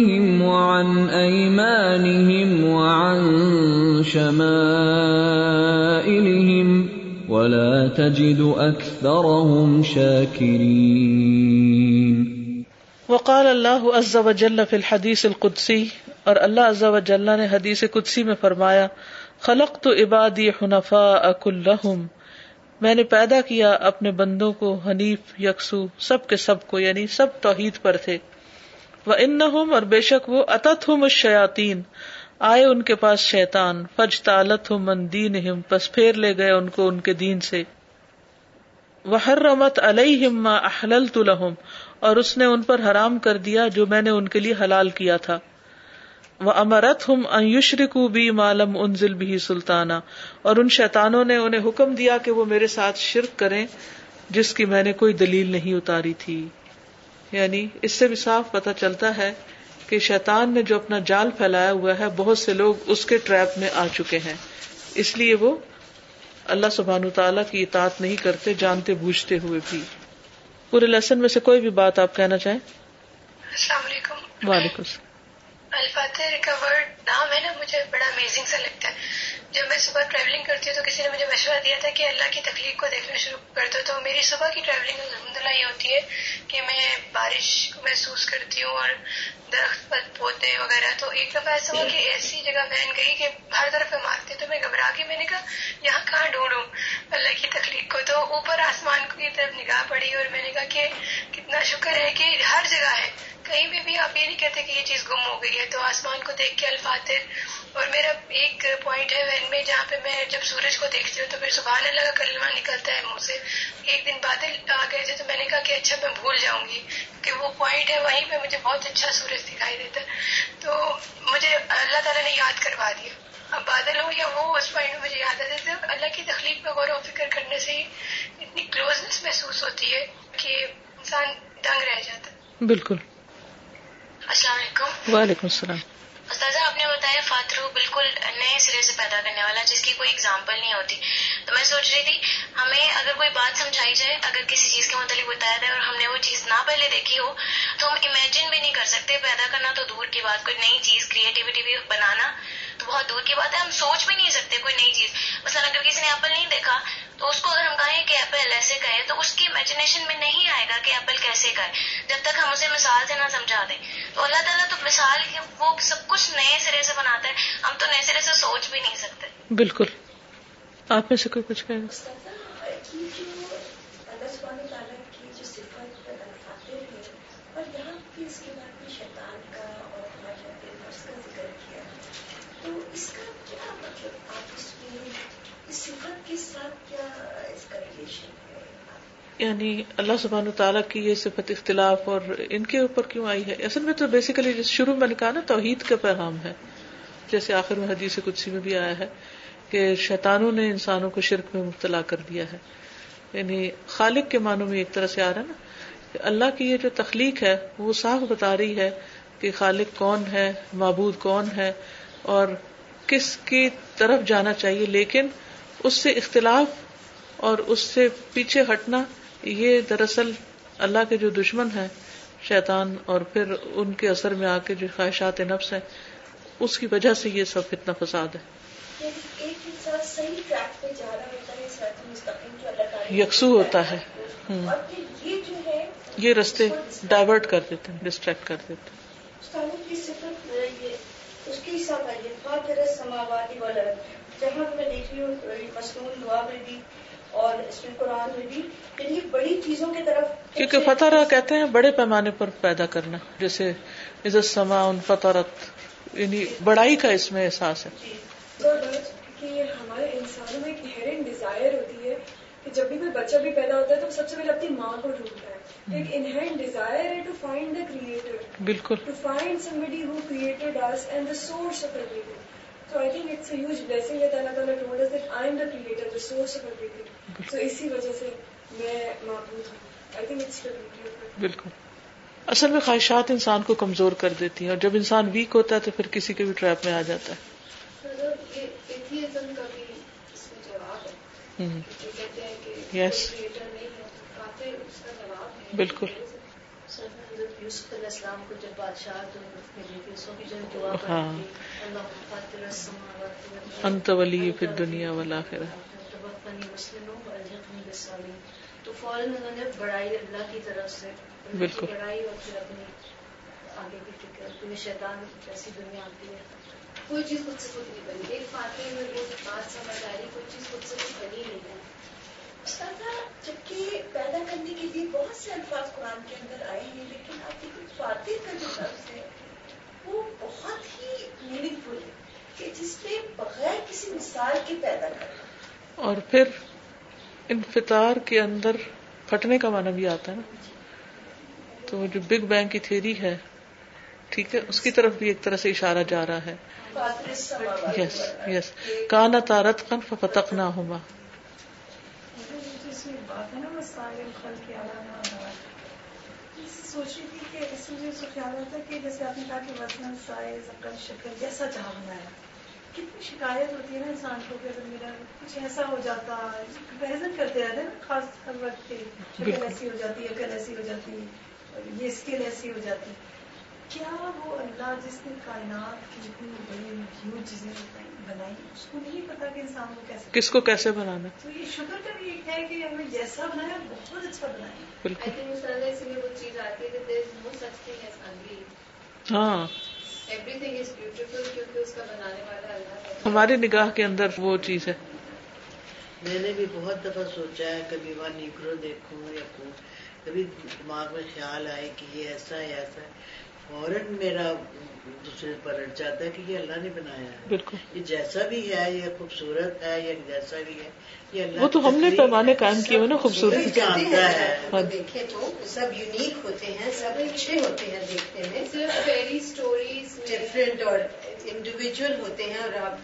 خلفهم وعن أيمانهم وعن شمائلهم ولا تجد أكثرهم شاكرين. وقال اللہ عز و جل فی الحدیث القدسی اور اللہ عز و جل نے حدیث قدسی میں فرمایا خلق تو عبادی حنفا کلہم، میں نے پیدا کیا اپنے بندوں کو حنیف، یکسو، سب کے سب کو یعنی سب توحید پر تھے۔ وہ ان اور بے شک وہ اتت ہوں شیاتین آئے ان کے پاس شیتان فج تالت ہوں من دین پس پھیر لے گئے ان کو ان کے دین سے۔ وہ ہر رمت علیہم ما احللت لہم اور اس نے ان پر حرام کر دیا جو میں نے ان کے لیے حلال کیا تھا۔ وہ امرت ہم یشرکو بھی معلوم انزل بھی سلطانہ اور ان شیتانوں نے انہیں حکم دیا کہ وہ میرے ساتھ شرک کریں، جس کی میں نے کوئی دلیل نہیں اتاری تھی۔ یعنی اس سے بھی صاف پتہ چلتا ہے کہ شیطان نے جو اپنا جال پھیلایا ہوا ہے بہت سے لوگ اس کے ٹریپ میں آ چکے ہیں۔ اس لیے وہ اللہ سبحان تعالیٰ کی اطاعت نہیں کرتے جانتے بوجھتے ہوئے بھی۔ پورے لیسن میں سے کوئی بھی بات آپ کہنا چاہیں؟ السلام علیکم۔ وعلیکم السلام۔ الفاتح کا ورڈ نام ہے نا مجھے بڑا امیزنگ سا لگتا ہے۔ جب میں صبح ٹریولنگ کرتی ہوں تو کسی نے مجھے مشورہ دیا تھا کہ اللہ کی تخلیق کو دیکھنا شروع کر دو۔ تو میری صبح کی ٹریولنگ الحمد للہ یہ ہوتی ہے کہ میں بارش کو محسوس کرتی ہوں اور درخت پر پودے وغیرہ۔ تو ایک دفعہ ایسا ہوا کہ ایسی جگہ بہن گئی کہ ہر طرف میں مارتے تو میں گھبرا کے میں نے کہا، یہاں کہاں ڈھونڈوں اللہ کی تخلیق کو؟ تو اوپر آسمان کی طرف نگاہ پڑی اور میں نے کہا کہ کتنا شکر ہے کہ ہر جگہ ہے۔ کہیں بھی بھی آپ یہ نہیں کہتے کہ یہ چیز گم ہو گئی ہے۔ تو آسمان کو دیکھ کے الفاتر اور میرا ایک پوائنٹ ہے وین میں جہاں پہ میں جب سورج کو دیکھتی ہوں تو پھر سبحان اللہ کا کلمہ نکلتا ہے منہ سے۔ ایک دن بادل آ گئے تھے تو میں نے کہا کہ اچھا میں بھول جاؤں گی کہ وہ پوائنٹ ہے وہیں پہ مجھے بہت اچھا سورج دکھائی دیتا ہے۔ تو مجھے اللہ تعالیٰ نے یاد کروا دیا۔ اب بادل ہو یا وہ اس پوائنٹ میں مجھے یاد آ جاتا ہے۔ اللہ کی تخلیق میں غور و فکر کرنے سے ہی اتنی کلوزنس محسوس ہوتی ہے کہ انسان دنگ رہ جاتا بالکل۔ السلام علیکم۔ وعلیکم السلام۔ استاذہ، آپ نے بتایا فاترو بالکل نئے سرے سے پیدا کرنے والا، جس کی کوئی اگزامپل نہیں ہوتی۔ تو میں سوچ رہی تھی، ہمیں اگر کوئی بات سمجھائی جائے، اگر کسی چیز کے متعلق بتایا جائے اور ہم نے وہ چیز نہ پہلے دیکھی ہو، تو ہم امیجن بھی نہیں کر سکتے پیدا کرنا تو دور کی بات، کوئی نئی چیز کریٹیوٹی بھی بنانا۔ بہت دور کی بات ہے ہم سوچ بھی نہیں سکتے کوئی نئی چیز۔ مثلا اگر کسی نے ایپل نہیں دیکھا تو اس کو اگر ہم کہیں کہ ایپل ایسے کہے تو اس کی امیجنیشن میں نہیں آئے گا کہ ایپل کیسے کہے جب تک ہم اسے مثال سے نہ سمجھا دیں۔ تو اللہ تعالیٰ تو مثال وہ سب کچھ نئے سرے سے بناتا ہے۔ ہم تو نئے سرے سے سوچ بھی نہیں سکتے۔ بالکل۔ آپ میں سے کوئی کچھ کہے گا؟ یعنی اللہ سبحان و تعالیٰ کی یہ صفت اختلاف اور ان کے اوپر کیوں آئی ہے؟ اصل میں تو بیسیکلی شروع میں نے کہا نا توحید کا پیغام ہے۔ جیسے آخر میں حدیث کچھ میں بھی آیا ہے کہ شیطانوں نے انسانوں کو شرک میں مبتلا کر دیا ہے۔ یعنی خالق کے معنوں میں ایک طرح سے آ رہا ہے نا کہ اللہ کی یہ جو تخلیق ہے وہ صاف بتا رہی ہے کہ خالق کون ہے، معبود کون ہے اور کس کی طرف جانا چاہیے، لیکن اس سے اختلاف اور اس سے پیچھے ہٹنا، یہ دراصل اللہ کے جو دشمن ہے شیطان اور پھر ان کے اثر میں آ کے جو خواہشات نفس ہیں، اس کی وجہ سے یہ سب اتنا فساد ہے۔ یکسو ہوتا ہے۔ یہ رستے ڈائیورٹ کر دیتے ہیں ڈسٹریکٹ کر دیتے ہیں۔ اس کی حساب ہے فاتر سماواتی والا جہاں میں دیکھ رہی ہوں مصنون دعا میں بھی اور اس میں قرآن میں بھی یعنی بڑی چیزوں کی طرف کیونکہ فتح کہتے ہیں بڑے پیمانے پر پیدا کرنا جیسے عزت سما ان فترت یعنی بڑائی کا اس میں احساس ہے۔ جی۔ کہ ہمارے انسانوں میں ایک انہرنٹ ڈیزائر ہوتی ہے کہ جب بھی کوئی بچہ بھی پیدا ہوتا ہے تو سب سے پہلے اپنی ماں کو ڈھونڈتا ہے۔ ایک انہرنٹ ڈیزائر ہے ٹو فائنڈ دا کریٹر بالکل۔ بالکل۔ اصل میں خواہشات انسان کو کمزور کر دیتی ہیں اور جب انسان ویک ہوتا ہے تو پھر کسی کے بھی ٹریپ میں آ جاتا ہے۔ یس بالکل۔ یوسف علیہ السلام کو جب بادشاہ تو دعا ہاں۔ انت ولی پھر دنیا والا پھر تو فوراً انہوں نے بڑائی اللہ کی طرف سے بالکل۔ بڑائی اور پھر اپنی آگے کی فکر پھر شیطان جیسی دنیا آتی ہے۔ کوئی چیز خود سے خود نہیں بنی۔ ایک فاتح میں وہ بات سمجھ آ رہی کوئی چیز خود سے خود بنی نہیں ہے۔ جبکہ پیدا کرنے کے لیے بہت سے الفاظ قرآن کے اندر آئے ہیں لیکن آپ کی فاتح کا جو لفظ ہے وہ بہت ہی میننگ فل ہے کہ جس میں بغیر کسی مثال کے پیدا کرنا۔ اور پھر انفطار کے اندر پھٹنے کا معنی بھی آتا ہے نا۔ تو جو بگ بینگ کی تھیری ہے ٹھیک ہے اس کی طرف بھی ایک طرح سے اشارہ جا رہا ہے۔ یس یس کانا تارت کن فتق نہ ہوما بات ہے نا بس خل کے سوچ رہی تھی کہ اس میں خیال آتا ہے کہ جیسے آپ نے کہا کہ وزن سائز عقل شکل جیسا چاہ بنایا۔ کتنی شکایت ہوتی ہے نا انسان کو کہ اگر میرا کچھ ایسا ہو جاتا کمپیرزن کرتے رہتے ہیں خاص ہر وقت کے شکل ایسی ہو جاتی ہے عقل ایسی ہو جاتی ہے یہ اسکل ایسی ہو جاتی۔ کیا وہ اللہ جس نے کائنات کی اتنی بڑی ہیوج چیزیں بنائی اس کو نہیں پتا کہ انسان کو کیسے کس کو کیسے بنانا؟ تو یہ شکر کا بھی ایک ہے کہ ہمیں جیسا بنایا بہت اچھا بنایا۔ بالکل۔ اسی لیے وہ چیز آتی ہے کہ نو سچ تھنگ ایز انگلی ہاں۔ ہماری نگاہ کے اندر وہ چیز ہے۔ میں نے بھی بہت دفعہ سوچا ہے کبھی وہاں نیگرو دیکھوں یا کبھی دماغ میں خیال آئے کہ یہ ایسا ہے ایسا ہے۔ فوراً میرا دوسرے پلٹ جاتا ہے کہ یہ اللہ نے بنایا ہے۔ بالکل۔ یہ جیسا بھی ہے یہ خوبصورت ہے یا جیسا بھی ہے یہ اللہ وہ تو ہم نے پیمانے قائم کیے ہوئے نا ہے۔ ہاں۔ دیکھیں تو سب یونیک ہوتے ہیں سب اچھے ہوتے ہیں دیکھنے میں۔ صرف فیری اسٹوریز ڈفرینٹ اور انڈیویجل ہوتے ہیں اور آپ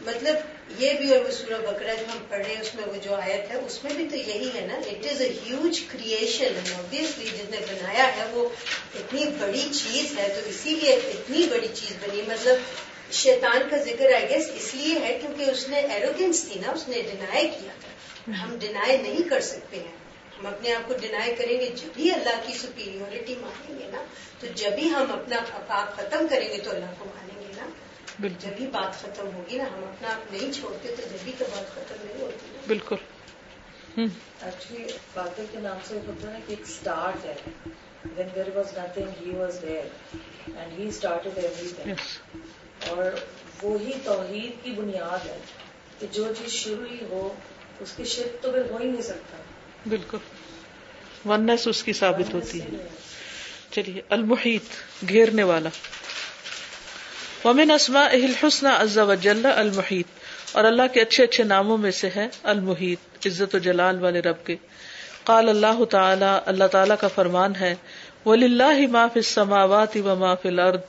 مطلب یہ بھی اور وہ سورہ بکرا جو ہم پڑھ رہے ہیں، اس میں وہ جو آیت ہے، اس میں بھی تو یہی ہے نا it is a huge creation obviously جس نے بنایا ہے، وہ اتنی بڑی چیز ہے، تو اسی لیے اتنی بڑی چیز بنی۔ مطلب شیطان کا ذکر آئی گیس اس لیے ہے کیونکہ اس نے ایروگینس تھی نا، اس نے ڈینائی کیا۔ ہم ڈینائی نہیں کر سکتے ہیں۔ ہم اپنے آپ کو ڈینائی کریں گے، جب بھی اللہ کی سپیریورٹی مانیں گے نا، تو جب بھی ہم اپنا آپ ختم کریں گے تو اللہ کو مانیں گے نا۔ جب بھی بات ختم ہوگی نا ہم اپنا آپ نہیں چھوڑتے تو جب بھی تو بات ختم نہیں ہوتی۔ بالکل۔ ایکچولی کے نام سے کہ ایک اسٹارٹ ہے۔ When there was nothing he was there and he started everything اور وہی توحید کی بنیاد ہے کہ جو چیز شروع ہی ہو اس کی شرک تو پھر ہو ہی نہیں سکتا۔ بالکل۔ ونس اس کی ثابت ہوتی ہے۔ چلیے المحیط گھیرنے والا۔ ومن اسما الحسن عز وجل المحیط اور اللہ کے اچھے اچھے ناموں میں سے ہے المحیط، عزت و جلال والے رب کے۔ قال اللہ تعالی اللہ تعالی کا فرمان ہے، وَلِلَّهِ مَا فِي السَّمَاوَاتِ وَمَا فِي الْأَرْضِ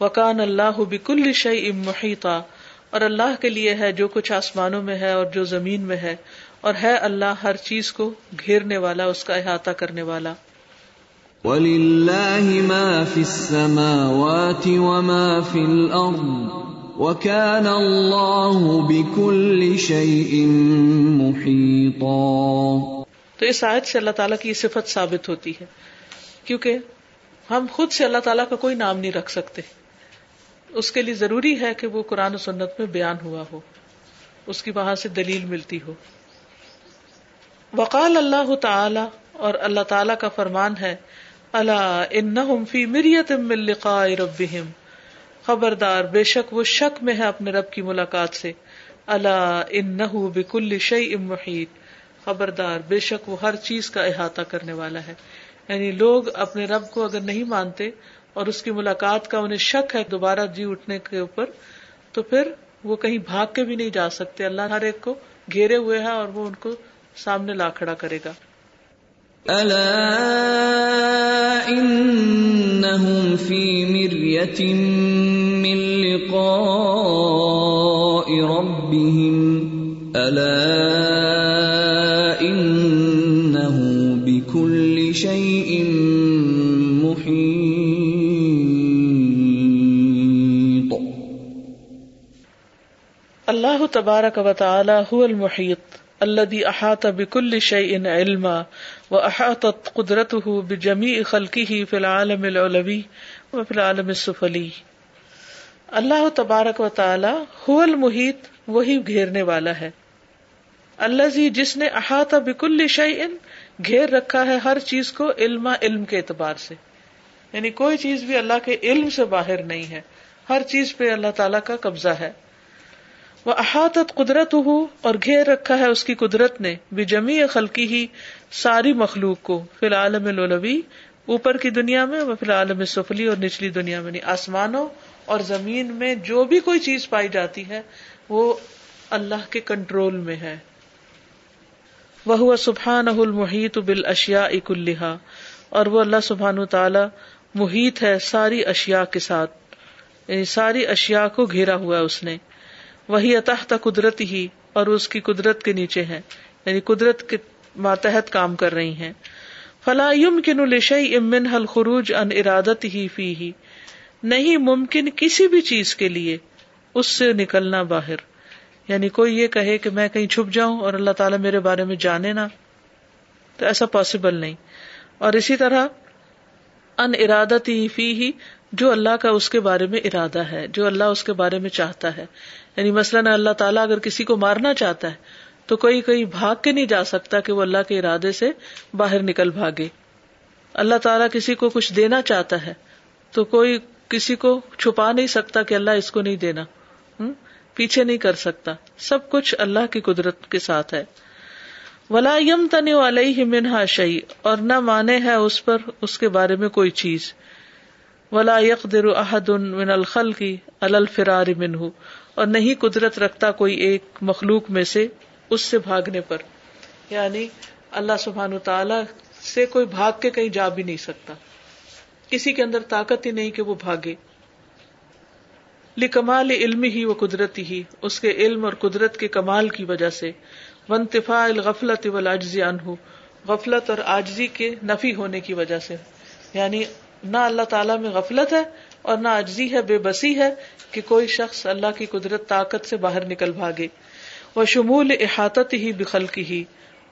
وَكَانَ اللَّهُ بِكُلِّ شَيْءٍ مُحِيطًا۔ اور اللہ کے لیے ہے جو کچھ آسمانوں میں ہے اور جو زمین میں ہے، اور ہے اللہ ہر چیز کو گھیرنے والا، اس کا احاطہ کرنے والا۔ وَلِلَّهِ مَا فِي السَّمَاوَاتِ وَمَا فِي الْأَرْضِ وَكَانَ اللَّهُ بِكُلِّ شَيْءٍ مُحِيطًا تو اس آیت سے اللہ تعالیٰ کی یہ صفت ثابت ہوتی ہے۔ کیونکہ ہم خود سے اللہ تعالیٰ کا کوئی نام نہیں رکھ سکتے۔ اس کے لیے ضروری ہے کہ وہ قرآن و سنت میں بیان ہوا ہو۔ اس کی وہاں سے دلیل ملتی ہو۔ وقال اللہ تعالی اور اللہ تعالی کا فرمان ہے اللہ ان فی مریت من لقاء ربهم خبردار، بے شک وہ شک میں ہے اپنے رب کی ملاقات سے۔ اللہ ان بکل شعی محیط۔ خبردار، بے شک وہ ہر چیز کا احاطہ کرنے والا ہے۔ یعنی لوگ اپنے رب کو اگر نہیں مانتے اور اس کی ملاقات کا انہیں شک ہے دوبارہ جی اٹھنے کے اوپر، تو پھر وہ کہیں بھاگ کے بھی نہیں جا سکتے۔ اللہ ہر ایک کو گھیرے ہوئے ہیں اور وہ ان کو سامنے لا کھڑا کرے گا۔ من لقاء ربهم. بكل شيء محيط. اللہ تبارک و تعالی هو المحيط الذي احاط بكل شيء علما واحاطت قدرته بجميع خلقه في العالم العلوي وفي العالم السفلي. اللہ تبارک و تعالی هو المحیط، وہی گھیرنے والا ہے۔ اللہ جس نے احاطہ بکل شعین گھیر رکھا ہے ہر چیز کو علم علم کے اعتبار سے۔ یعنی کوئی چیز بھی اللہ کے علم سے باہر نہیں ہے۔ ہر چیز پہ اللہ تعالیٰ کا قبضہ ہے۔ وہ احاطت قدرت ہو اور گھیر رکھا ہے اس کی قدرت نے بھی جمی خلقی ہی ساری مخلوق کو، فی العالم لولوی، اوپر کی دنیا میں وہ فی العالم سفلی اور نچلی دنیا میں نہیں آسمانوں اور زمین میں جو بھی کوئی چیز پائی جاتی ہے، وہ اللہ کے کنٹرول میں ہے۔ وہ سبحان المحیط بال اشیا اک اور وہ اللہ سبحان تعالی محیط ہے ساری اشیاء کے ساتھ یعنی ساری اشیاء کو گھیرا ہوا ہے اس نے۔ وہی اتحت قدرت ہی اور اس کی قدرت کے نیچے ہے یعنی قدرت کے ماتحت کام کر رہی ہیں۔ فلاحم کن الشی امن حل خروج ان ارادت ہی فی ہی نہیں ممکن کسی بھی چیز کے لیے اس سے نکلنا باہر۔ یعنی کوئی یہ کہے کہ میں کہیں چھپ جاؤں اور اللہ تعالیٰ میرے بارے میں جانے نا تو ایسا پاسبل نہیں۔ اور اسی طرح ان ارادت ہی فی ہی جو اللہ کا اس کے بارے میں ارادہ ہے، جو اللہ اس کے بارے میں چاہتا ہے۔ یعنی مثلاً اللہ تعالیٰ اگر کسی کو مارنا چاہتا ہے، تو کوئی کہیں بھاگ کے نہیں جا سکتا کہ وہ اللہ کے ارادے سے باہر نکل بھاگے۔ اللہ تعالیٰ کسی کو کچھ دینا چاہتا ہے، تو کوئی کسی کو چھپا نہیں سکتا کہ اللہ اس کو نہیں دینا۔ پیچھے نہیں کر سکتا۔ سب کچھ اللہ کی قدرت کے ساتھ ہے۔ ولا یم تن علیہ منہا شعی اور نہ مانے ہے اس پر اس کے بارے میں کوئی چیز۔ ولا یقدر احد من الخل کی الفرار منہ اور نہیں قدرت رکھتا کوئی ایک مخلوق میں سے اس سے بھاگنے پر۔ یعنی اللہ سبحان تعالی سے کوئی بھاگ کے کہیں جا بھی نہیں سکتا۔ کسی کے اندر طاقت ہی نہیں کہ وہ بھاگے۔ لکمال علم ہی وہ قدرتی ہی، اس کے علم اور قدرت کے کمال کی وجہ سے۔ ونتفا الغفلت ولاجزی انہ غفلت اور آجزی کے نفی ہونے کی وجہ سے۔ یعنی نہ اللہ تعالیٰ میں غفلت ہے اور نہ اجزی ہے، بے بسی ہے کہ کوئی شخص اللہ کی قدرت طاقت سے باہر نکل بھاگے۔ وہ شمول احاطت ہی بخل کی ہی،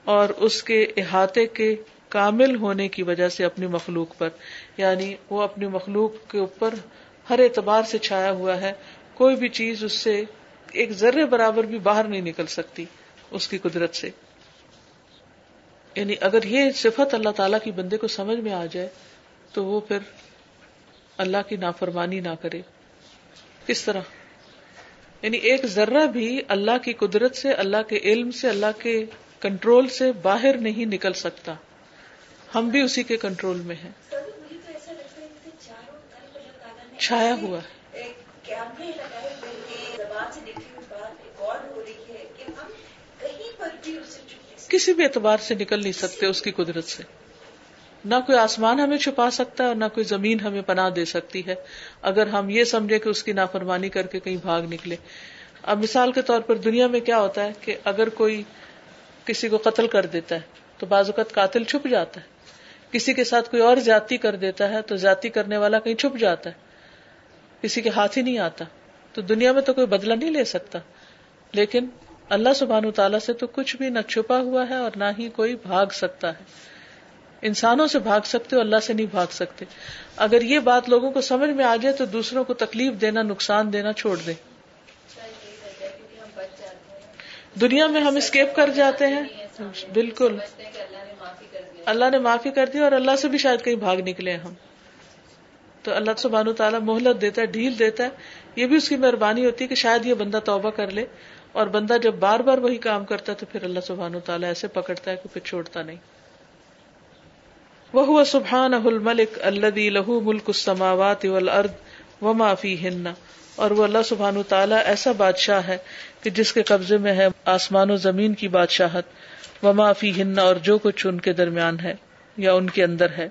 اور اس کے احاطے کے کامل ہونے کی وجہ سے اپنی مخلوق پر۔ یعنی وہ اپنی مخلوق کے اوپر ہر اعتبار سے چھایا ہوا ہے، کوئی بھی چیز اس سے ایک ذرے برابر بھی باہر نہیں نکل سکتی اس کی قدرت سے۔ یعنی اگر یہ صفت اللہ تعالی کی بندے کو سمجھ میں آ جائے تو وہ پھر اللہ کی نافرمانی نہ کرے۔ کس طرح؟ یعنی ایک ذرہ بھی اللہ کی قدرت سے، اللہ کے علم سے، اللہ کے کنٹرول سے باہر نہیں نکل سکتا۔ ہم بھی اسی کے کنٹرول میں ہیں۔ چھایا ہوا ہے۔ کسی بھی اعتبار سے نکل نہیں سکتے اس کی قدرت سے۔ نہ کوئی آسمان ہمیں چھپا سکتا ہے اور نہ کوئی زمین ہمیں پناہ دے سکتی ہے۔ اگر ہم یہ سمجھے کہ اس کی نافرمانی کر کے کہیں بھاگ نکلے۔ اب مثال کے طور پر دنیا میں کیا ہوتا ہے کہ اگر کوئی کسی کو قتل کر دیتا ہے، تو بعض اوقات قاتل چھپ جاتا ہے۔ کسی کے ساتھ کوئی اور زیادتی کر دیتا ہے، تو زیادتی کرنے والا کہیں چھپ جاتا ہے۔ کسی کے ہاتھ ہی نہیں آتا۔ تو دنیا میں تو کوئی بدلہ نہیں لے سکتا۔ لیکن اللہ سبحان تعالیٰ سے تو کچھ بھی نہ چھپا ہوا ہے اور نہ ہی کوئی بھاگ سکتا ہے۔ انسانوں سے بھاگ سکتے ہو، اللہ سے نہیں بھاگ سکتے۔ اگر یہ بات لوگوں کو سمجھ میں آ جائے تو دوسروں کو تکلیف دینا، نقصان دینا چھوڑ دے دنیا میں ہم اسکیپ کر جاتے ہیں۔ بالکل۔ اللہ نے معافی کر دی اور اللہ سے بھی شاید کہیں بھاگ نکلے ہم۔ تو اللہ سبحان تعالیٰ مہلت دیتا ہے، ڈھیل دیتا ہے۔ یہ بھی اس کی مہربانی ہوتی ہے کہ شاید یہ بندہ توبہ کر لے۔ اور بندہ جب بار بار وہی کام کرتا ہے تو پھر اللہ سبحان تعالیٰ ایسے پکڑتا ہے کہ پھر چھوڑتا نہیں۔ وہ سبحان الملک اللہ لہو ملک السماوات والارض وما فیہن اور وہ اللہ سبحان تعالیٰ ایسا بادشاہ ہے کہ جس کے قبضے میں ہے آسمان و زمین کی بادشاہت۔ وما فیہن اور جو کچھ ان کے درمیان ہے یا ان کے اندر ہے۔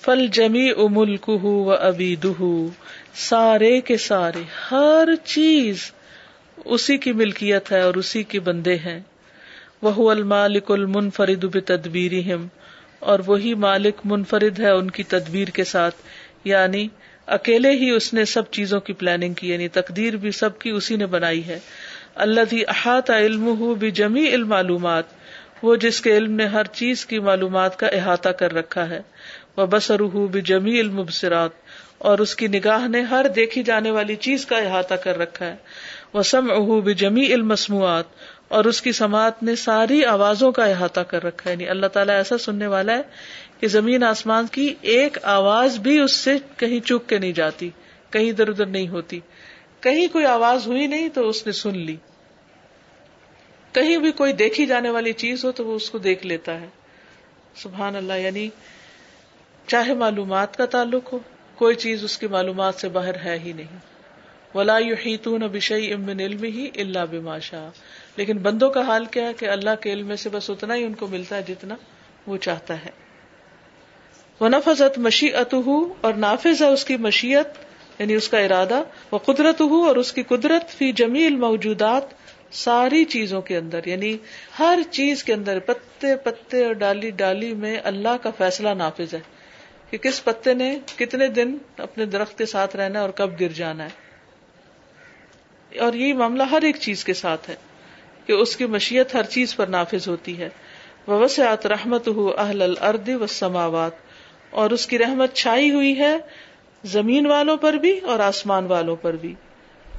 فل جمی املک و ابی سارے کے سارے، ہر چیز اسی کی ملکیت ہے اور اسی کے بندے ہیں۔ وہ المالک المنفرد بتدبیر اور وہی مالک منفرد ہے ان کی تدبیر کے ساتھ۔ یعنی اکیلے ہی اس نے سب چیزوں کی پلاننگ کی یعنی تقدیر بھی سب کی اسی نے بنائی ہے۔ اللہ احاط علم ہو بھی جمی المعلومات، وہ جس کے علم نے ہر چیز کی معلومات کا احاطہ کر رکھا ہے۔ وہ بسر ہو بھی جمی المبصرات، اور اس کی نگاہ نے ہر دیکھی جانے والی چیز کا احاطہ کر رکھا ہے۔ وہ سم اہو بھی جمی المسموعات اور اس کی سماعت نے ساری آوازوں کا احاطہ کر رکھا ہے۔ یعنی اللہ تعالیٰ ایسا سننے والا ہے کہ زمین آسمان کی ایک آواز بھی اس سے کہیں چک کے نہیں جاتی، کہیں ادھر ادھر نہیں ہوتی۔ کہیں کوئی آواز ہوئی نہیں تو اس نے سن لی۔ کہیں بھی کوئی دیکھی جانے والی چیز ہو تو وہ اس کو دیکھ لیتا ہے۔ سبحان اللہ یعنی چاہے معلومات کا تعلق ہو، کوئی چیز اس کی معلومات سے باہر ہے ہی نہیں۔ ولا یحیطون بشیء من علمه الا بما شاء۔ لیکن بندوں کا حال کیا ہے کہ اللہ کے علم سے بس اتنا ہی ان کو ملتا ہے جتنا وہ چاہتا ہے۔ وہ نفذت مشیت اور نافذ ہے اس کی مشیت یعنی اس کا ارادہ۔ وہ قدرت ہو اور اس کی قدرت، فی جمیل موجودات ساری چیزوں کے اندر۔ یعنی ہر چیز کے اندر، پتے پتے اور ڈالی ڈالی میں اللہ کا فیصلہ نافذ ہے کہ کس پتے نے کتنے دن اپنے درخت کے ساتھ رہنا ہے اور کب گر جانا ہے۔ اور یہ معاملہ ہر ایک چیز کے ساتھ ہے۔ کہ اس کی مشیت ہر چیز پر نافذ ہوتی ہے۔ وسعت رحمت ہو اہل الرد و سماوات اور اس کی رحمت چھائی ہوئی ہے زمین والوں پر بھی اور آسمان والوں پر بھی۔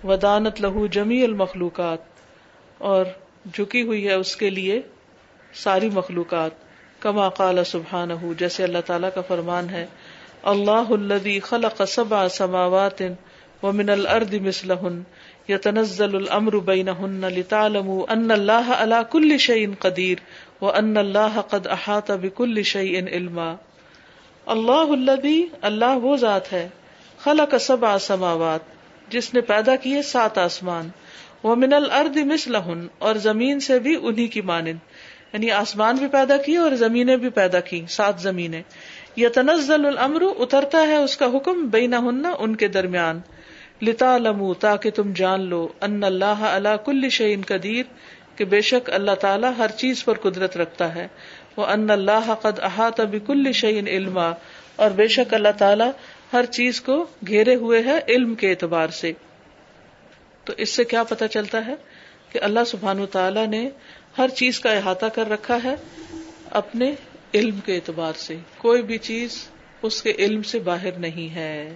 ودانت لہو جمی المخلوقات۔ اور جھکی ہوئی ہے اس کے لیے ساری مخلوقات۔ کما قال سبحان ہو جیسے اللہ تعالیٰ کا فرمان ہے۔ اللہ الدی خلق سبع سماوات ومن الارض مثلهن يتنزل الامر بينهن لتعلموا ان الله على كل شيء قدير وان الله قد احاط بكل شيء علما. اللہ الذي اللہ وہ ذات ہے، خلق سبع سماوات، جس نے پیدا کیے سات آسمان وہ من الارض مثلهن اور زمین سے بھی انہی کی مانند یعنی آسمان بھی پیدا کیے اور زمینیں بھی پیدا کی سات زمینیں۔ یتنزل الامر، اترتا ہے اس کا حکم بینہن، ان کے درمیان۔ لتا لمو تاکہ تم جان لو ان اللہ اللہ کل شعین قدیر کہ بے شک اللہ تعالیٰ ہر چیز پر قدرت رکھتا ہے۔ وہ ان اللہ قد احاط بکل شعین علما، اور بے شک اللہ تعالیٰ ہر چیز کو گھیرے ہوئے ہے علم کے اعتبار سے۔ تو اس سے کیا پتا چلتا ہے کہ اللہ سبحان تعالیٰ نے ہر چیز کا احاطہ کر رکھا ہے اپنے علم کے اعتبار سے۔ کوئی بھی چیز اس کے علم سے باہر نہیں ہے۔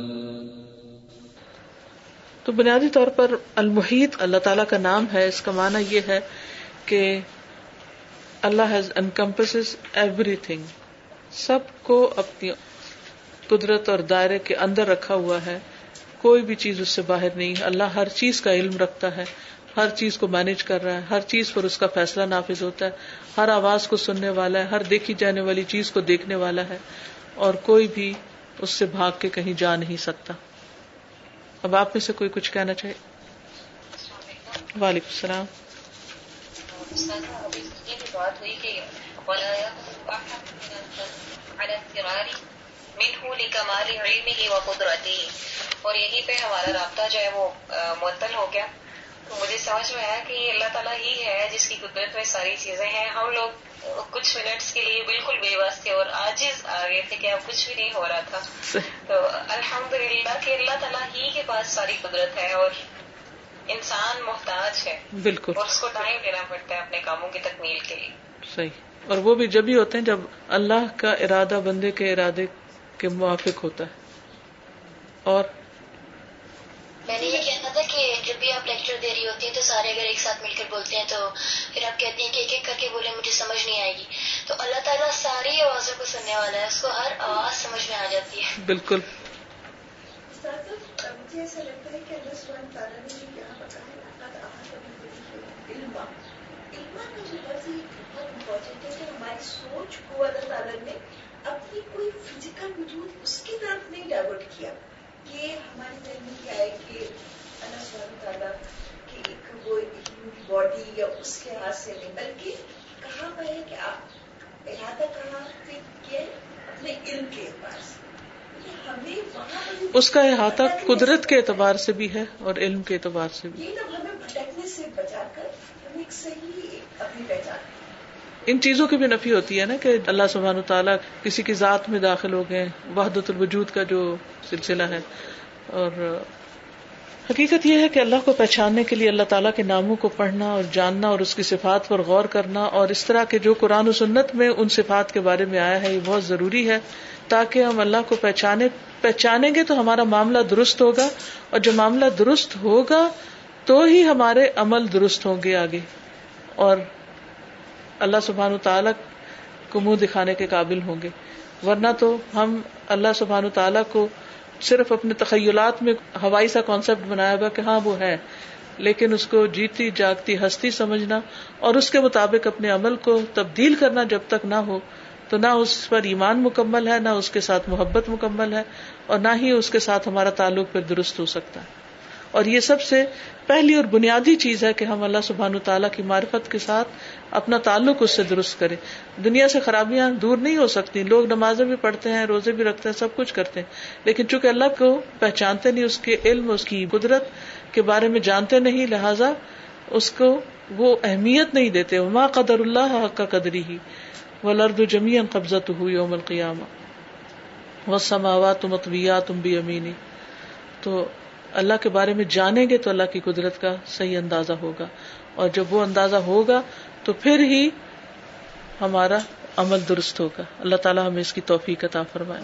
تو بنیادی طور پر المحیط، اللہ تعالیٰ کا نام ہے، اس کا معنی یہ ہے کہ اللہ ہیز انکمپس ایوری تھنگ سب کو اپنی قدرت اور دائرے کے اندر رکھا ہوا ہے۔ کوئی بھی چیز اس سے باہر نہیں۔ اللہ ہر چیز کا علم رکھتا ہے۔ ہر چیز کو مینج کر رہا ہے۔ ہر چیز پر اس کا فیصلہ نافذ ہوتا ہے۔ ہر آواز کو سننے والا ہے۔ ہر دیکھی جانے والی چیز کو دیکھنے والا ہے۔ اور کوئی بھی اس سے بھاگ کے کہیں جا نہیں سکتا۔ اب آپ میں سے کوئی کچھ کہنا چاہے؟ وعلیکم السلام۔ بات ہوئی کہ قدرتی اور یہیں پہ ہمارا رابطہ جو ہے وہ معطل ہو گیا۔ تو مجھے سمجھ میں آیا کہ اللہ تعالیٰ ہی ہے جس کی قدرت میں ساری چیزیں ہیں۔ ہم لوگ کچھ منٹس کے لیے بالکل بے بس تھے اور آجز آ گئے تھے کہ اب کچھ بھی نہیں ہو رہا تھا۔ تو الحمد للہ کہ اللہ تعالیٰ ہی کے پاس ساری قدرت ہے اور انسان محتاج ہے۔ بالکل۔ اور اس کو ٹائم دینا پڑتا ہے اپنے کاموں کی تکمیل کے لیے۔ صحیح۔ اور وہ بھی جب ہی ہوتے ہیں جب اللہ کا ارادہ بندے کے ارادے کے موافق ہوتا ہے۔ اور میں نے یہ کہنا تھا کہ جب بھی آپ لیکچر دے رہی ہوتی ہیں تو سارے اگر ایک ساتھ مل کر بولتے ہیں تو پھر آپ کہتی ہیں کہ ایک ایک کر کے بولے مجھے سمجھ نہیں آئے گی۔ تو اللہ تعالیٰ ساری آوازوں کو سننے والا ہے اس کو ہر آواز سمجھ میں آ جاتی ہے۔ بالکل۔ مجھے ایسا لگتا ہے کہ اللہ سبحانہ تعالیٰ نے جو یہاں بتایا علم علم کا جو لفظ بہت امپورٹنٹ ہے کہ ہماری سوچ کو اللہ تعالیٰ نے اپنی کوئی فزیکل وجود اس کی طرف نہیں ڈائیورٹ کیا۔ کہ ہمارے ذہن میں کیا ہے کہ اللہ سبحانہ تعالیٰ کی ایک وہ باڈی یا اس کے ہاتھ سے نہیں بلکہ کہاں پر ہے کہ آپ ارادہ کہاں کیا اپنے علم کے اعتبار سے ہمیں وہاں اس کا احاطہ قدرت کے اعتبار سے بھی ہے اور علم کے اعتبار سے بھی۔ یہ ہمیں بھٹکنے سے بچا کر ہمیں ایک صحیح اپنی پہچان ان چیزوں کی بھی نفی ہوتی ہے نا کہ اللہ سبحان تعالیٰ کسی کی ذات میں داخل ہو گئے، وحدت الوجود کا جو سلسلہ ہے۔ اور حقیقت یہ ہے کہ اللہ کو پہچاننے کے لیے اللہ تعالیٰ کے ناموں کو پڑھنا اور جاننا اور اس کی صفات پر غور کرنا اور اس طرح کے جو قرآن و سنت میں ان صفات کے بارے میں آیا ہے، یہ بہت ضروری ہے تاکہ ہم اللہ کو پہچانے، پہچانیں گے تو ہمارا معاملہ درست ہوگا اور جو معاملہ درست ہوگا تو ہی ہمارے عمل درست ہوں گے آگے۔ اور اللہ سبحان تعالیٰ کو منہ دکھانے کے قابل ہوں گے۔ ورنہ تو ہم اللہ سبحان تعالیٰ کو صرف اپنے تخیلات میں ہوائی سا کانسیپٹ بنایا ہوا کہ ہاں وہ ہے، لیکن اس کو جیتی، جاگتی، ہستی سمجھنا اور اس کے مطابق اپنے عمل کو تبدیل کرنا جب تک نہ ہو، تو نہ اس پر ایمان مکمل ہے، نہ اس کے ساتھ محبت مکمل ہے اور نہ ہی اس کے ساتھ ہمارا تعلق پھر درست ہو سکتا ہے۔ اور یہ سب سے پہلی اور بنیادی چیز ہے کہ ہم اللہ سبحان تعالیٰ کی معرفت کے ساتھ اپنا تعلق اس سے درست کریں۔ دنیا سے خرابیاں دور نہیں ہو سکتی۔ لوگ نمازیں بھی پڑھتے ہیں، روزے بھی رکھتے ہیں، سب کچھ کرتے ہیں۔ لیکن چونکہ اللہ کو پہچانتے نہیں، اس کے علم، اس کی قدرت کے بارے میں جانتے نہیں، لہٰذا اس کو وہ اہمیت نہیں دیتے۔ ماں قدر اللہ حق کا قدری ہی وہ لرد جمی قبضہ ہوئی یوم القیامہ وہ سماوا تم اتویا تم بھی امینی تو اللہ کے بارے میں جانیں گے تو اللہ کی قدرت کا صحیح اندازہ ہوگا اور جب وہ اندازہ ہوگا تو پھر ہی ہمارا عمل درست ہوگا اللہ تعالیٰ ہمیں اس کی توفیق عطا فرمائے۔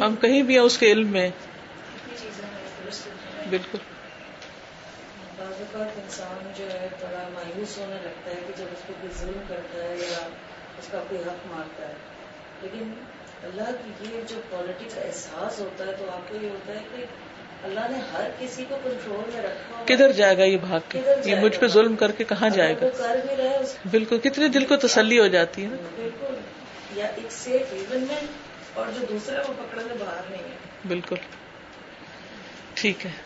ہم کہیں بھی ہیں اس کے علم میں۔ بالکل۔ بعض اوقات انسان جو ہے بڑا مایوس ہونے لگتا ہے کہ جب اس پہ کوئی ظلم کرتا ہے یا اس کا کوئی حق مارتا ہے۔ لیکن اللہ کی یہ جو کوالٹی کا احساس ہوتا ہے تو آپ کو یہ ہوتا ہے کہ اللہ نے ہر کسی کو کنٹرول میں رکھا کدھر جائے گا یہ بھاگ کے؟ یہ مجھ پہ ظلم کر کے کہاں جائے گا؟ کر بھی رہے بالکل کتنے دل کو تسلی ہو جاتی ہے بالکل یا ایک سیف ایون میں اور جو دوسرا وہ پکڑنے باہر نہیں ہے۔ بالکل۔ ٹھیک ہے۔